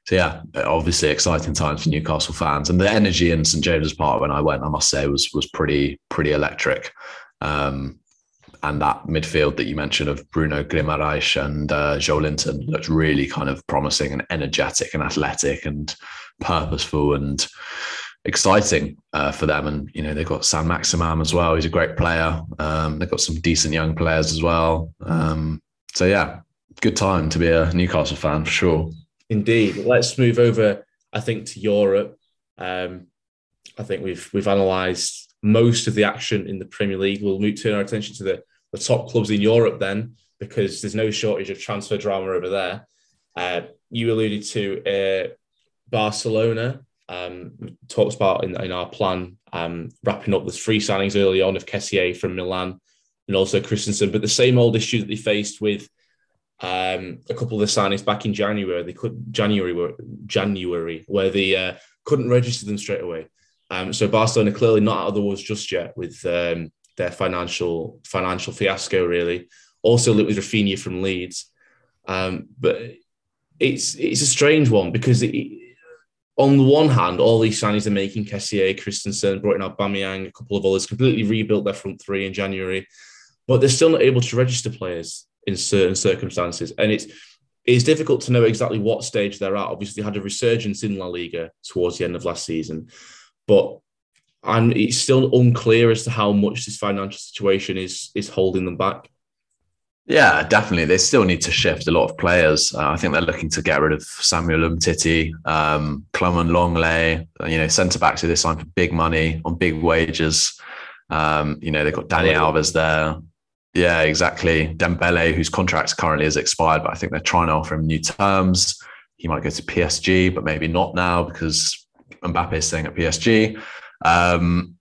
so yeah, obviously exciting times for Newcastle fans, and the energy in St James's Park when I went, I must say, was was pretty pretty electric. Um, and that midfield that you mentioned of Bruno Guimaraes and uh, Joelinton looked really kind of promising and energetic and athletic and purposeful and exciting uh, for them. And you know they've got Saint-Maximin as well. He's a great player. Um, they've got some decent young players as well. Um, so yeah, good time to be a Newcastle fan for sure. Indeed. Let's move over, I think, to Europe. Um, I think we've we've analysed most of the action in the Premier League. We'll move, turn our attention to the, the top clubs in Europe then, because there's no shortage of transfer drama over there. Uh, you alluded to uh, Barcelona. Um, talks about in, in our plan um, wrapping up the three signings early on of Kessié from Milan and also Christensen, but the same old issue that they faced with um, a couple of the signings back in January. They could January January where they uh, couldn't register them straight away. Um, so Barcelona clearly not out of the woods just yet with um, their financial financial fiasco. Really, also linked with Raphinha from Leeds, um, but it's it's a strange one because it, on the one hand, all these signings are making Kessié, Christensen, brought in Aubameyang, a couple of others, completely rebuilt their front three in January, but they're still not able to register players in certain circumstances. And it's it's difficult to know exactly what stage they're at. Obviously, they had a resurgence in La Liga towards the end of last season, but and it's still unclear as to how much this financial situation is is holding them back. Yeah, definitely. They still need to shift a lot of players. Uh, I think they're looking to get rid of Samuel Umtiti, um, Clement Lenglet, you know, centre backs who they signed for big money on big wages. Um, you know, they've got Dani Alves there. Yeah, exactly. Dembele, whose contract currently has expired, but I think they're trying to offer him new terms. He might go to PSG, but maybe not now because Mbappe is staying at PSG. Um,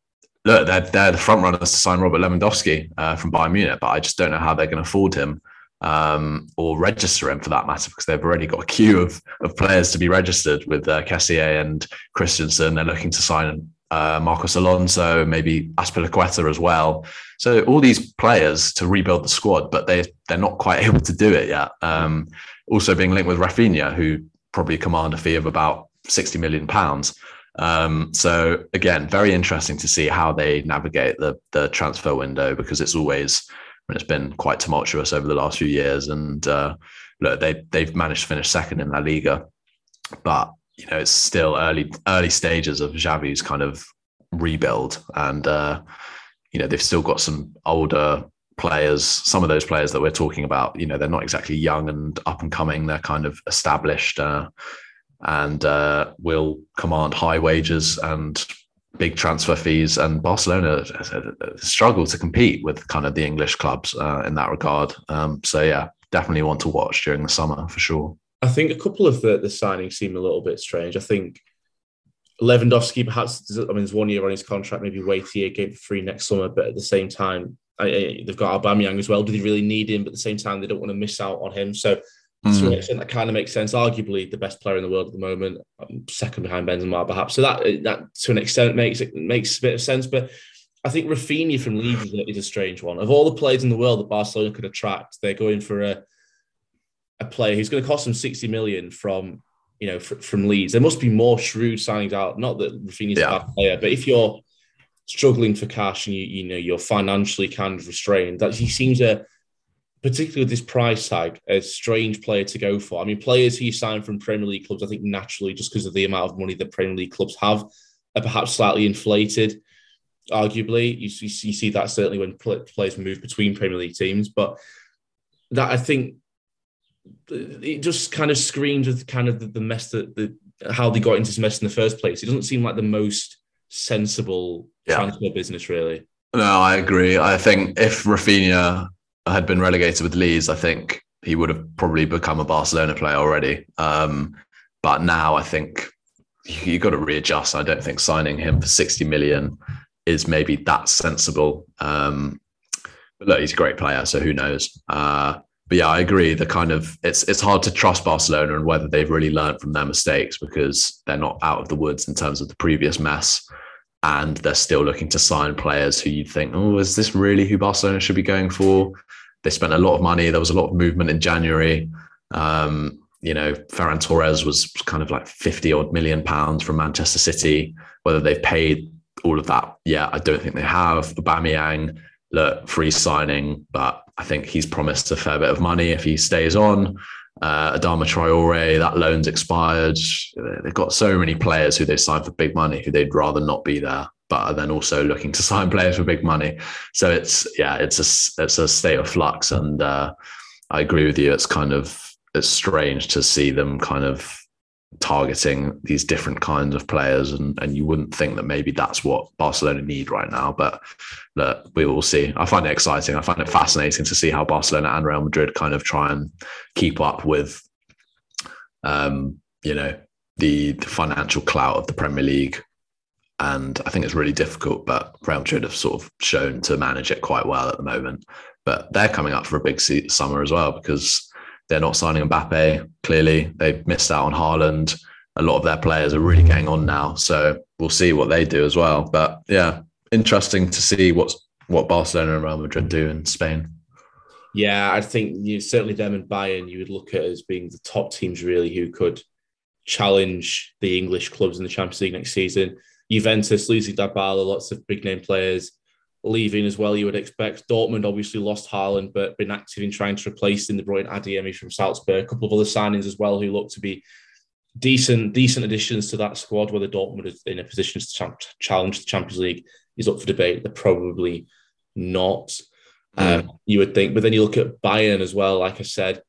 look, they're, they're the front runners to sign Robert Lewandowski uh, from Bayern Munich, but I just don't know how they're going to afford him um, or register him for that matter because they've already got a queue of, of players to be registered with uh, and Christensen. They're looking to sign uh, Marcos Alonso, maybe Azpilicueta as well. So all these players to rebuild the squad, but they they're not quite able to do it yet. Um, also being linked with Raphinha, who probably command a fee of about sixty million pounds. Um, so again, very interesting to see how they navigate the the transfer window because it's always when it's been quite tumultuous over the last few years. And uh, look, they they've managed to finish second in La Liga, but you know it's still early early stages of Xavi's kind of rebuild, and uh, you know they've still got some older players. Some of those players that we're talking about, you know, they're not exactly young and up and coming. They're kind of established uh, and uh, will command high wages and big transfer fees. And Barcelona struggle to compete with kind of the English clubs uh, in that regard. Um, so yeah, definitely want to watch during the summer for sure. I think a couple of the, the signings seem a little bit strange. I think Lewandowski perhaps, I mean, there's one year on his contract, maybe wait a year, game free next summer, but at the same time, I, I, they've got Aubameyang as well. Do they really need him? But at the same time, they don't want to miss out on him. So to Mm. an extent that kind of makes sense. Arguably the best player in the world at the moment, um, second behind Benzema, perhaps. So that that to an extent makes it makes a bit of sense. But I think Raphinha from Leeds is a, is a strange one. Of all the players in the world that Barcelona could attract, they're going for a a player who's going to cost them sixty million from you know fr- from Leeds. There must be more shrewd signings out. Not that Raphinha's Yeah. a bad player, but if you're struggling for cash and you you know you're financially kind of restrained, that he seems a particularly with this price tag, a strange player to go for. I mean, players who you sign from Premier League clubs, I think naturally, just because of the amount of money that Premier League clubs have, are perhaps slightly inflated. Arguably, you, see- you see that certainly when pl- players move between Premier League teams, but that I think uh, it just kind of screams of kind of the, the mess that the how they got into this mess in the first place. It doesn't seem like the most sensible Yeah. transfer business, really. No, I agree. I think if Raphinha had been relegated with Leeds, I think he would have probably become a Barcelona player already. Um, but now I think you, have got to readjust. I don't think signing him for 60 million is maybe that sensible. Um, but look, he's a great player, so who knows? Uh, but yeah, I agree. The kind of it's it's hard to trust Barcelona and whether they've really learned from their mistakes because they're not out of the woods in terms of the previous mess and they're still looking to sign players who you'd think, oh, is this really who Barcelona should be going for? They spent a lot of money. There was a lot of movement in January. Um, you know, Ferran Torres was kind of like 50 odd million pounds from Manchester City. Whether they've paid all of that, yeah, I don't think they have. Aubameyang, look, free signing, but I think he's promised a fair bit of money if he stays on. Uh, Adama Traore, that loan's expired. They've got so many players who they signed for big money who they'd rather not be there, but are then also looking to sign players for big money. So it's yeah, it's a it's a state of flux, and uh, I agree with you. It's kind of it's strange to see them kind of targeting these different kinds of players, and and you wouldn't think that maybe that's what Barcelona need right now, but look, we will see. I find it exciting. I find it fascinating to see how Barcelona and Real Madrid kind of try and keep up with, um, you know, the, the financial clout of the Premier League. And I think it's really difficult, but Real Madrid have sort of shown to manage it quite well at the moment. But they're coming up for a big summer as well because they're not signing Mbappe. Clearly, they've missed out on Haaland. A lot of their players are really getting on now, so we'll see what they do as well. But yeah, interesting to see what's what Barcelona and Real Madrid do in Spain. Yeah, I think you certainly them and Bayern you would look at as being the top teams really who could challenge the English clubs in the Champions League next season. Juventus losing Dybala, lots of big name players leaving as well. You would expect Dortmund obviously lost Haaland, but been active in trying to replace him. the in Adeyemi from Salzburg, a couple of other signings as well who look to be decent decent additions to that squad. Whether Dortmund is in a position to challenge the Champions League is up for debate. They're probably not. Um, you would think, but then you look at Bayern as well. Like I said,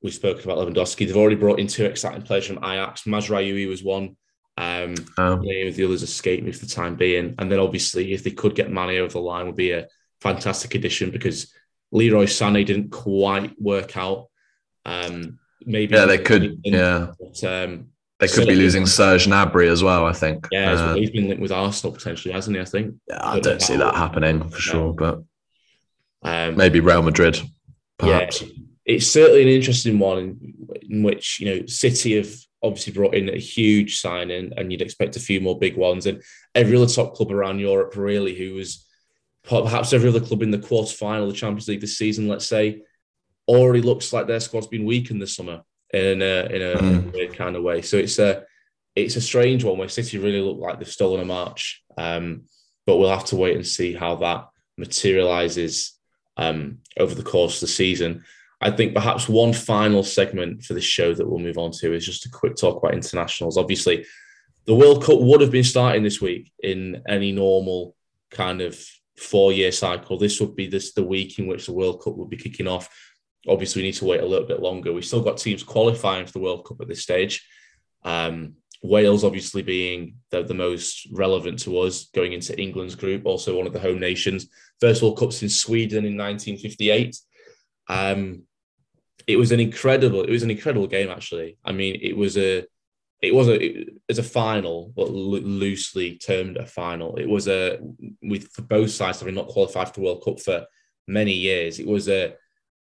we've spoken about Lewandowski. They've already brought in two exciting players from Ajax. Mazraoui was one. Um, Um, the others escape me for the time being. And then obviously, if they could get Mane over the line, would be a fantastic addition because Leroy Sané didn't quite work out. Um, maybe yeah, they could. Yeah, But, um, they could be losing Serge Gnabry as well. I think. yeah. Uh, he's been linked with Arsenal potentially, hasn't he? I think. yeah, I don't see that happening for sure, but Um, maybe Real Madrid, perhaps. Yeah, it's certainly an interesting one in, in which you know City have obviously brought in a huge signing, and you'd expect a few more big ones, and every other top club around Europe really, who was perhaps every other club in the quarter final of the Champions League this season, let's say, already looks like their squad's been weakened this summer in a in a, Mm. weird kind of way. So it's a it's a strange one where City really look like they've stolen a march. Um, but we'll have to wait and see how that materializes um, over the course of the season. I think perhaps one final segment for this show that we'll move on to is just a quick talk about internationals. Obviously, the World Cup would have been starting this week in any normal kind of four-year cycle. This would be this the week in which the World Cup would be kicking off. Obviously, we need to wait a little bit longer. We've still got teams qualifying for the World Cup at this stage. Um, Wales, obviously, being the, the most relevant to us, going into England's group, also one of the home nations. First World Cup in Sweden in 1958. Um, it was an incredible, it was an incredible game actually. I mean, it was a, it was a, it, as a final, but lo- loosely termed a final. It was a with for both sides having not qualified for the World Cup for many years. It was a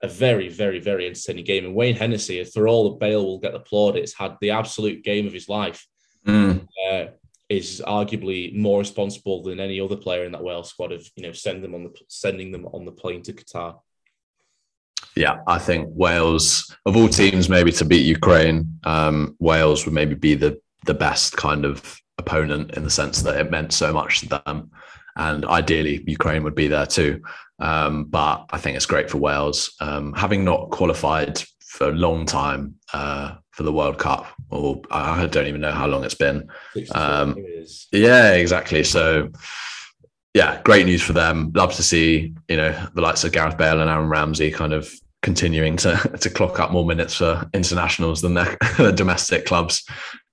a very, very, very entertaining game. And Wayne Hennessy, for all the Bale will get the plaudits, had the absolute game of his life. Mm. Uh, is arguably more responsible than any other player in that Wales squad of you know send them on the sending them on the plane to Qatar. Yeah, I think Wales of all teams maybe to beat Ukraine, um, Wales would maybe be the the best kind of opponent in the sense that it meant so much to them, and ideally Ukraine would be there too. Um, but I think it's great for Wales um, having not qualified for a long time uh, for the World Cup, or I don't even know how long it's been. Um, yeah, exactly. So, yeah, great news for them. Love to see you know the likes of Gareth Bale and Aaron Ramsey kind of continuing to to clock up more minutes for internationals than their, domestic clubs,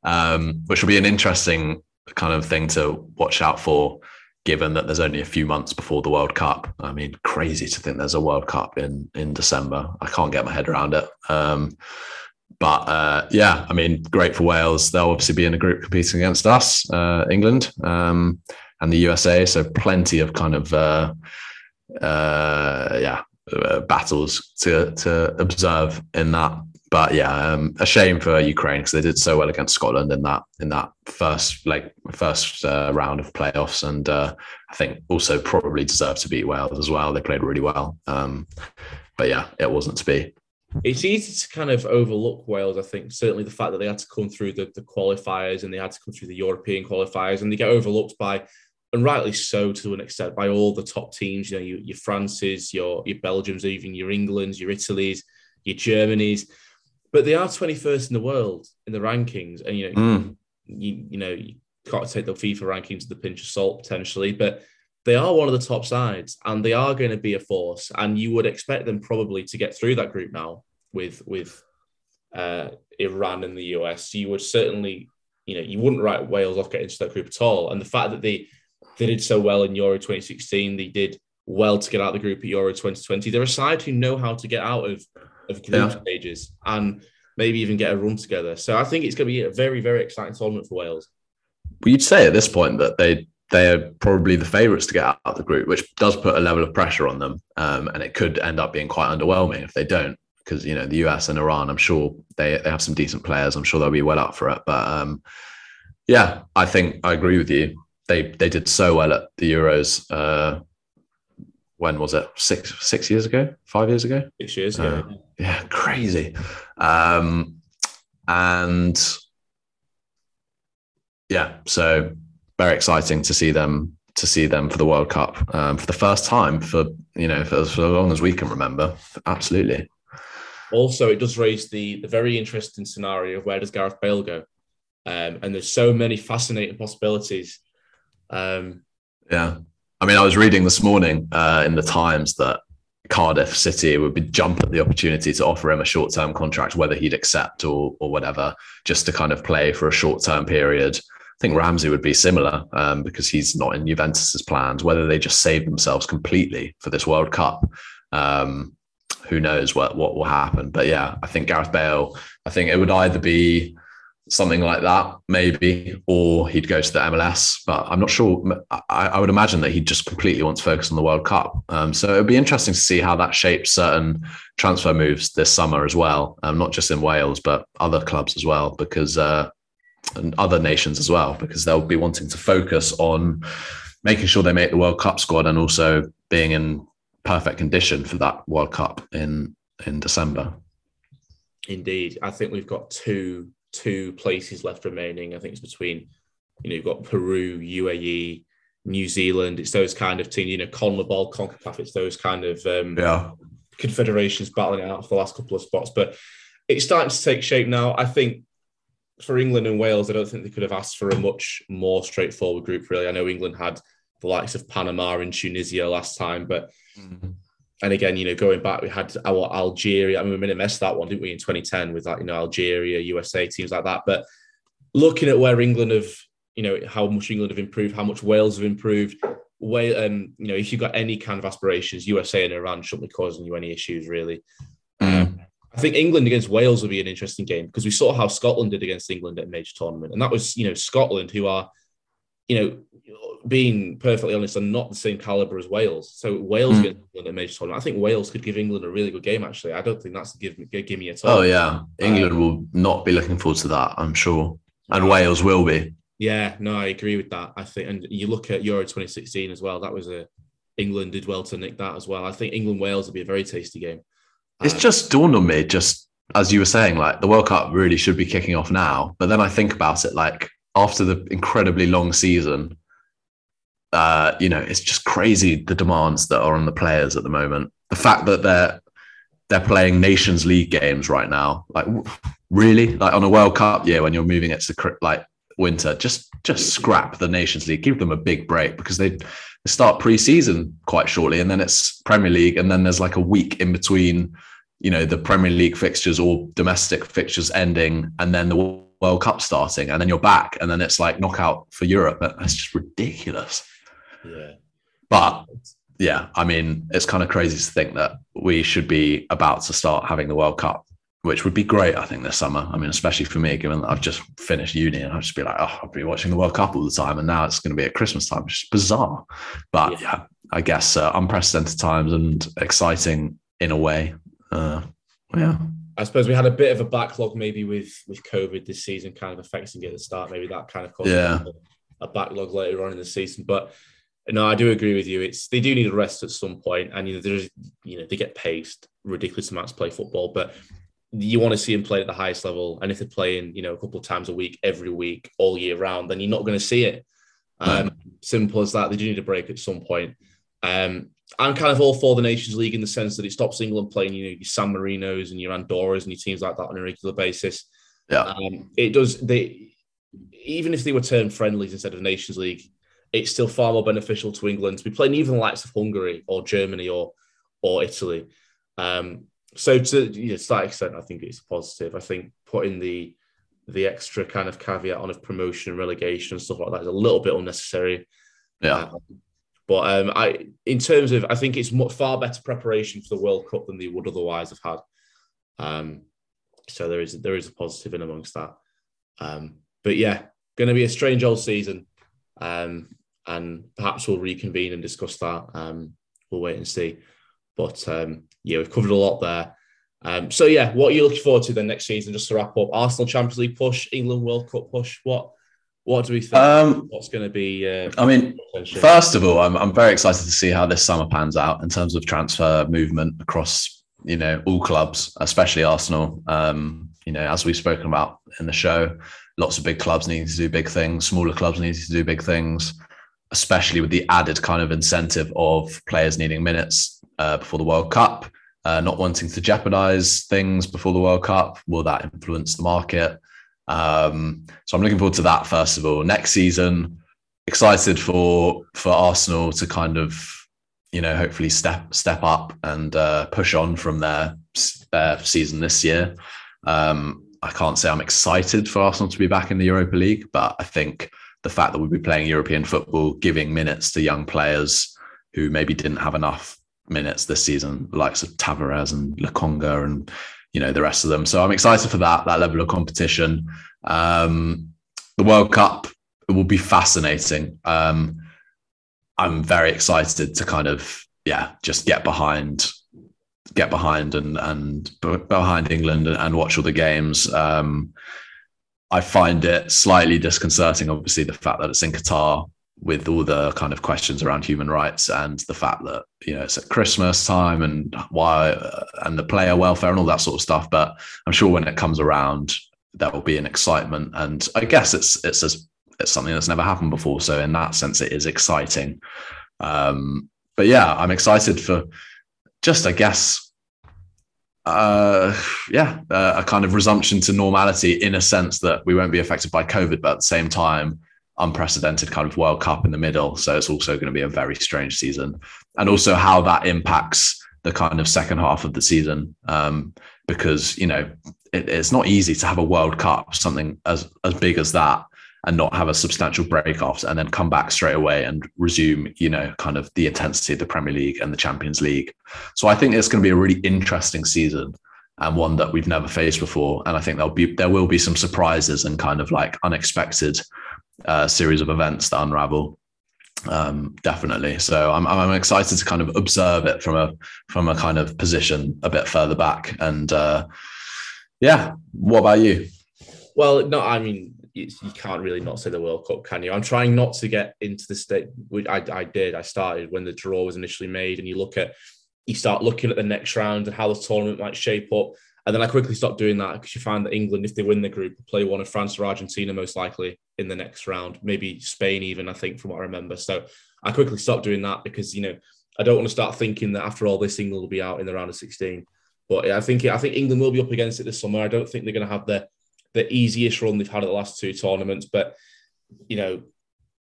um, which will be an interesting kind of thing to watch out for given that there's only a few months before the World Cup. I mean, crazy to think there's a World Cup in in December. I can't get my head around it. Um, but uh, yeah, I mean, great for Wales. They'll obviously be in a group competing against us, uh, England, um, and the USA. So plenty of kind of uh, uh yeah uh, battles to to observe in that but yeah, um, a shame for Ukraine because they did so well against Scotland in that in that first like first uh, round of playoffs, and uh, I think also probably deserved to beat Wales as well. They played really well, um, but yeah, it wasn't to be. It's easy to kind of overlook Wales. I think certainly the fact that they had to come through the, the qualifiers and they had to come through the European qualifiers, and they get overlooked by and rightly so to an extent by all the top teams. You know, your, your France's, your your Belgium's, even your England's, your Italy's, your Germany's but they are 21st in the world in the rankings. And, you know, Mm. you, you know, you to take the FIFA rankings with a pinch of salt potentially, but they are one of the top sides and they are going to be a force. And you would expect them probably to get through that group now with, with uh, Iran and the US. You would certainly, you know, you wouldn't write Wales off getting into that group at all. And the fact that they, they did so well in Euro 2016, they did well to get out of the group at Euro 2020. They're a side who know how to get out of of group Yeah. stages and maybe even get a run together. So I think it's going to be a very, very exciting tournament for Wales. Well, you'd say at this point that they they are probably the favourites to get out of the group, which does put a level of pressure on them, um, and it could end up being quite underwhelming if they don't. Because you know the US and Iran, I'm sure they they have some decent players. I'm sure they'll be well up for it. But um, yeah, I think I agree with you. They they did so well at the Euros. Uh, when was it? Six six years ago? Five years ago? Six years ago. Uh, yeah, crazy. Um, and yeah, so very exciting to see them to see them for the World Cup um, for the first time for you know for, for as long as we can remember. Absolutely. Also, it does raise the the very interesting scenario of where does Gareth Bale go? Um, and there's so many fascinating possibilities. Um, Yeah. I mean, I was reading this morning uh, in the Times that Cardiff City would be jump at the opportunity to offer him a short term contract, whether he'd accept or or whatever, just to kind of play for a short term period. I think Ramsey would be similar um, because he's not in Juventus's plans. Whether they just save themselves completely for this World Cup, um, who knows what what will happen? But yeah, I think Gareth Bale. I think it would either be something like that, maybe, or he'd go to the MLS. But I'm not sure. I, I would imagine that he'd just completely want to focus on the World Cup. Um, so it'd be interesting to see how that shapes certain transfer moves this summer as well, um, not just in Wales, but other clubs as well, because uh, and other nations as well, because they'll be wanting to focus on making sure they make the World Cup squad and also being in perfect condition for that World Cup in in December. indeed, I think we've got two two places left remaining. I think it's between, you know, you've got Peru, UAE, New Zealand. It's those kind of teams, you know, CONMEBOL, CONCACAF. It's those kind of um, Yeah. confederations battling it out for the last couple of spots. But it's starting to take shape now. I think for England and Wales, I don't think they could have asked for a much more straightforward group, really. I know England had the likes of Panama and Tunisia last time, but and again, you know, going back, we had our Algeria. I mean, we made a mess that one, didn't we, in 2010 with like, you know, Algeria, USA, teams like that. But looking at where England have, you know, how much England have improved, how much Wales have improved, way, um, you know, if you've got any kind of aspirations, USA and Iran shouldn't be causing you any issues, really. Um, I think England against Wales will be an interesting game because we saw how Scotland did against England at a major tournament, and that was, you know, Scotland who are you know, being perfectly honest, are not the same caliber as Wales. So Wales Mm. England a major tournament. I think Wales could give England a really good game. Actually, I don't think that's a give me give me at all. Oh yeah, England will not be looking forward to that, I'm sure, and Wales will be. Yeah, no, I agree with that. I think, and you look at Euro 2016 as well. That was a England did well to nick that as well. I think England Wales will be a very tasty game. It's Um, just dawned on me, just as you were saying, like the World Cup really should be kicking off now. But then I think about it, like after the incredibly long season, uh, you know, it's just crazy the demands that are on the players at the moment. The fact that they're they're playing Nations League games right now, like really, like on a World Cup year when you're moving it to like winter, just just scrap the Nations League, give them a big break because they start pre-season quite shortly, and then it's Premier League, and then there's like a week in between, you know, the Premier League fixtures or domestic fixtures ending, and then the World Cup starting, and then you're back, and then it's like knockout for Europe. That's just ridiculous. Yeah, But yeah, I mean, it's kind of crazy to think that we should be about to start having the World Cup, which would be great, I think, this summer. I mean, especially for me, given that I've just finished uni and I'll just be like, oh, I'll be watching the World Cup all the time. And now it's going to be at Christmas time, which is bizarre. But Yeah. yeah, I guess uh, unprecedented times and exciting in a way. Uh, yeah. I suppose we had a bit of a backlog maybe with with COVID this season, kind of affecting it at the start. Maybe that kind of caused Yeah. a backlog later on in the season. But no, I do agree with you. It's they do need a rest at some point, and you know there's you know they get paced ridiculous amounts to play football, but you want to see them play at the highest level. And if they're playing, you know, a couple of times a week, every week, all year round, then you're not going to see it. Um, simple as that. They do need a break at some point. Um, I'm kind of all for the Nations League in the sense that it stops England playing, you know, your San Marinos and your Andorras and your teams like that on a regular basis. Yeah. Um, it does. They even if they were termed friendlies instead of Nations League, it's still far more beneficial to England to be playing even the likes of Hungary or Germany or or Italy. Um, so to you know, to that extent, I think it's a positive. I think putting the the extra kind of caveat on of promotion and relegation and stuff like that is a little bit unnecessary. Yeah. Um, but um, I, in terms of, I think it's much far better preparation for the World Cup than they would otherwise have had. Um, so there is there is a positive in amongst that. Um, but yeah, going to be a strange old season, um, and perhaps we'll reconvene and discuss that. Um, we'll wait and see. But um, yeah, we've covered a lot there. Um, so yeah, what are you looking forward to then next season? Just to wrap up, Arsenal Champions League push, England World Cup push. What what do we think? Um, What's going to be? Uh, I mean, potential? First of all, I'm I'm very excited to see how this summer pans out in terms of transfer movement across you know all clubs, especially Arsenal. Um, you know, as we've spoken about in the show, lots of big clubs need to do big things, smaller clubs need to do big things, especially with the added kind of incentive of players needing minutes uh, before the World Cup, uh, not wanting to jeopardize things before the World Cup. Will that influence the market? Um, so I'm looking forward to that. First of all, next season excited for for Arsenal to kind of you know hopefully step step up and uh, push on from their their season this year. Um, I can't say I'm excited for Arsenal to be back in the Europa League, but I think the fact that we'll be playing European football, giving minutes to young players who maybe didn't have enough minutes this season, likes of Tavares and Lokonga and you know the rest of them. So I'm excited for that that level of competition. Um, the World Cup will be fascinating. Um, I'm very excited to kind of yeah just get behind get behind and and behind England and, and watch all the games. Um, I find it slightly disconcerting, obviously, the fact that it's in Qatar with all the kind of questions around human rights and the fact that you know it's at Christmas time and why uh, and the player welfare and all that sort of stuff. But I'm sure when it comes around, there will be an excitement, and I guess it's it's as it's something that's never happened before. So in that sense, it is exciting. Um, but yeah, I'm excited for just I guess uh yeah uh, a kind of resumption to normality in a sense that we won't be affected by covid but at the same time unprecedented kind of world cup in the middle. So it's also going to be a very strange season. And also how that impacts the kind of second half of the season um because you know it, it's not easy to have a world cup something as as big as that and not have a substantial break after and then come back straight away and resume, you know, kind of the intensity of the Premier League and the Champions League. So I think it's going to be a really interesting season and one that we've never faced before. And I think there'll be there will be some surprises and kind of like unexpected uh, series of events that unravel. Um, definitely. So I'm I'm excited to kind of observe it from a from a kind of position a bit further back. And uh, yeah, what about you? Well, no, I mean you can't really not say the World Cup, can you? I'm trying not to get into the state. I, I did. I started when the draw was initially made, and you look at, you start looking at the next round and how the tournament might shape up. And then I quickly stopped doing that because you find that England, if they win the group, play one of France or Argentina most likely in the next round, maybe Spain even, I think, from what I remember. So I quickly stopped doing that because, you know, I don't want to start thinking that after all this, England will be out in the round of 16. But I think I think England will be up against it this summer. I don't think they're going to have the the easiest run they've had at the last two tournaments, but you know,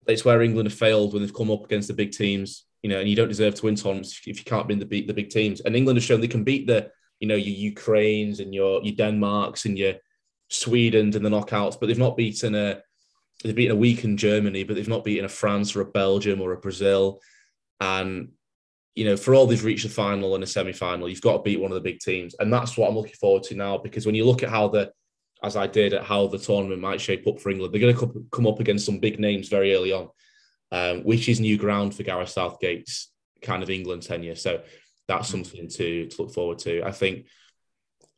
it's where England have failed when they've come up against the big teams. You know, and you don't deserve to win tournaments if you can't beat the beat the big teams. And England have shown they can beat the you know your Ukraines and your your Denmarks and your Sweden's in the knockouts, but they've not beaten a they've beaten a weakened Germany, but they've not beaten a France or a Belgium or a Brazil. And you know, for all they've reached a final and a semi-final, you've got to beat one of the big teams, and that's what I'm looking forward to now. Because when you look at how the, as I did, at how the tournament might shape up for England, they're going to come up against some big names very early on, um, which is new ground for Gareth Southgate's kind of England tenure. So that's mm. something to, to look forward to. I think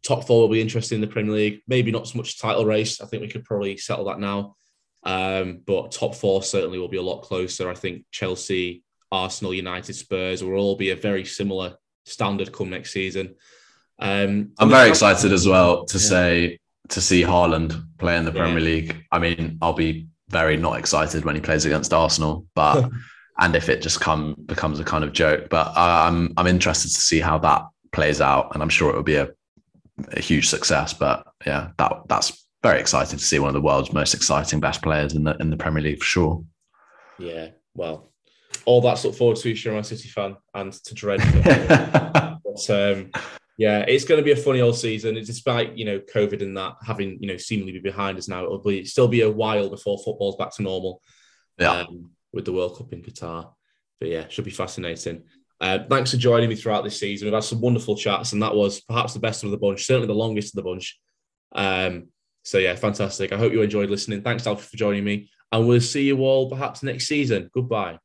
top four will be interesting in the Premier League. Maybe not so much title race. I think we could probably settle that now. Um, but top four certainly will be a lot closer. I think Chelsea, Arsenal, United, Spurs will all be a very similar standard come next season. Um, I'm very excited as well to yeah. say to see Haaland play in the Premier. League. I mean, I'll be very not excited when he plays against Arsenal, but and if it just come becomes a kind of joke. But uh, I'm I'm interested to see how that plays out, and I'm sure it will be a, a huge success. But yeah, that that's very exciting to see one of the world's most exciting best players in the in the Premier League for sure. Yeah, well, all that's look forward to if you're a City fan and to dread. but um, yeah, it's going to be a funny old season. Despite you know COVID and that having you know seemingly be behind us now, it'll be still be a while before football's back to normal. Yeah. Um, with the World Cup in Qatar. But yeah, should be fascinating. Uh, thanks for joining me throughout this season. We've had some wonderful chats, and that was perhaps the best of the bunch, certainly the longest of the bunch. Um, so yeah, fantastic. I hope you enjoyed listening. Thanks, Alfie, for joining me, and we'll see you all perhaps next season. Goodbye.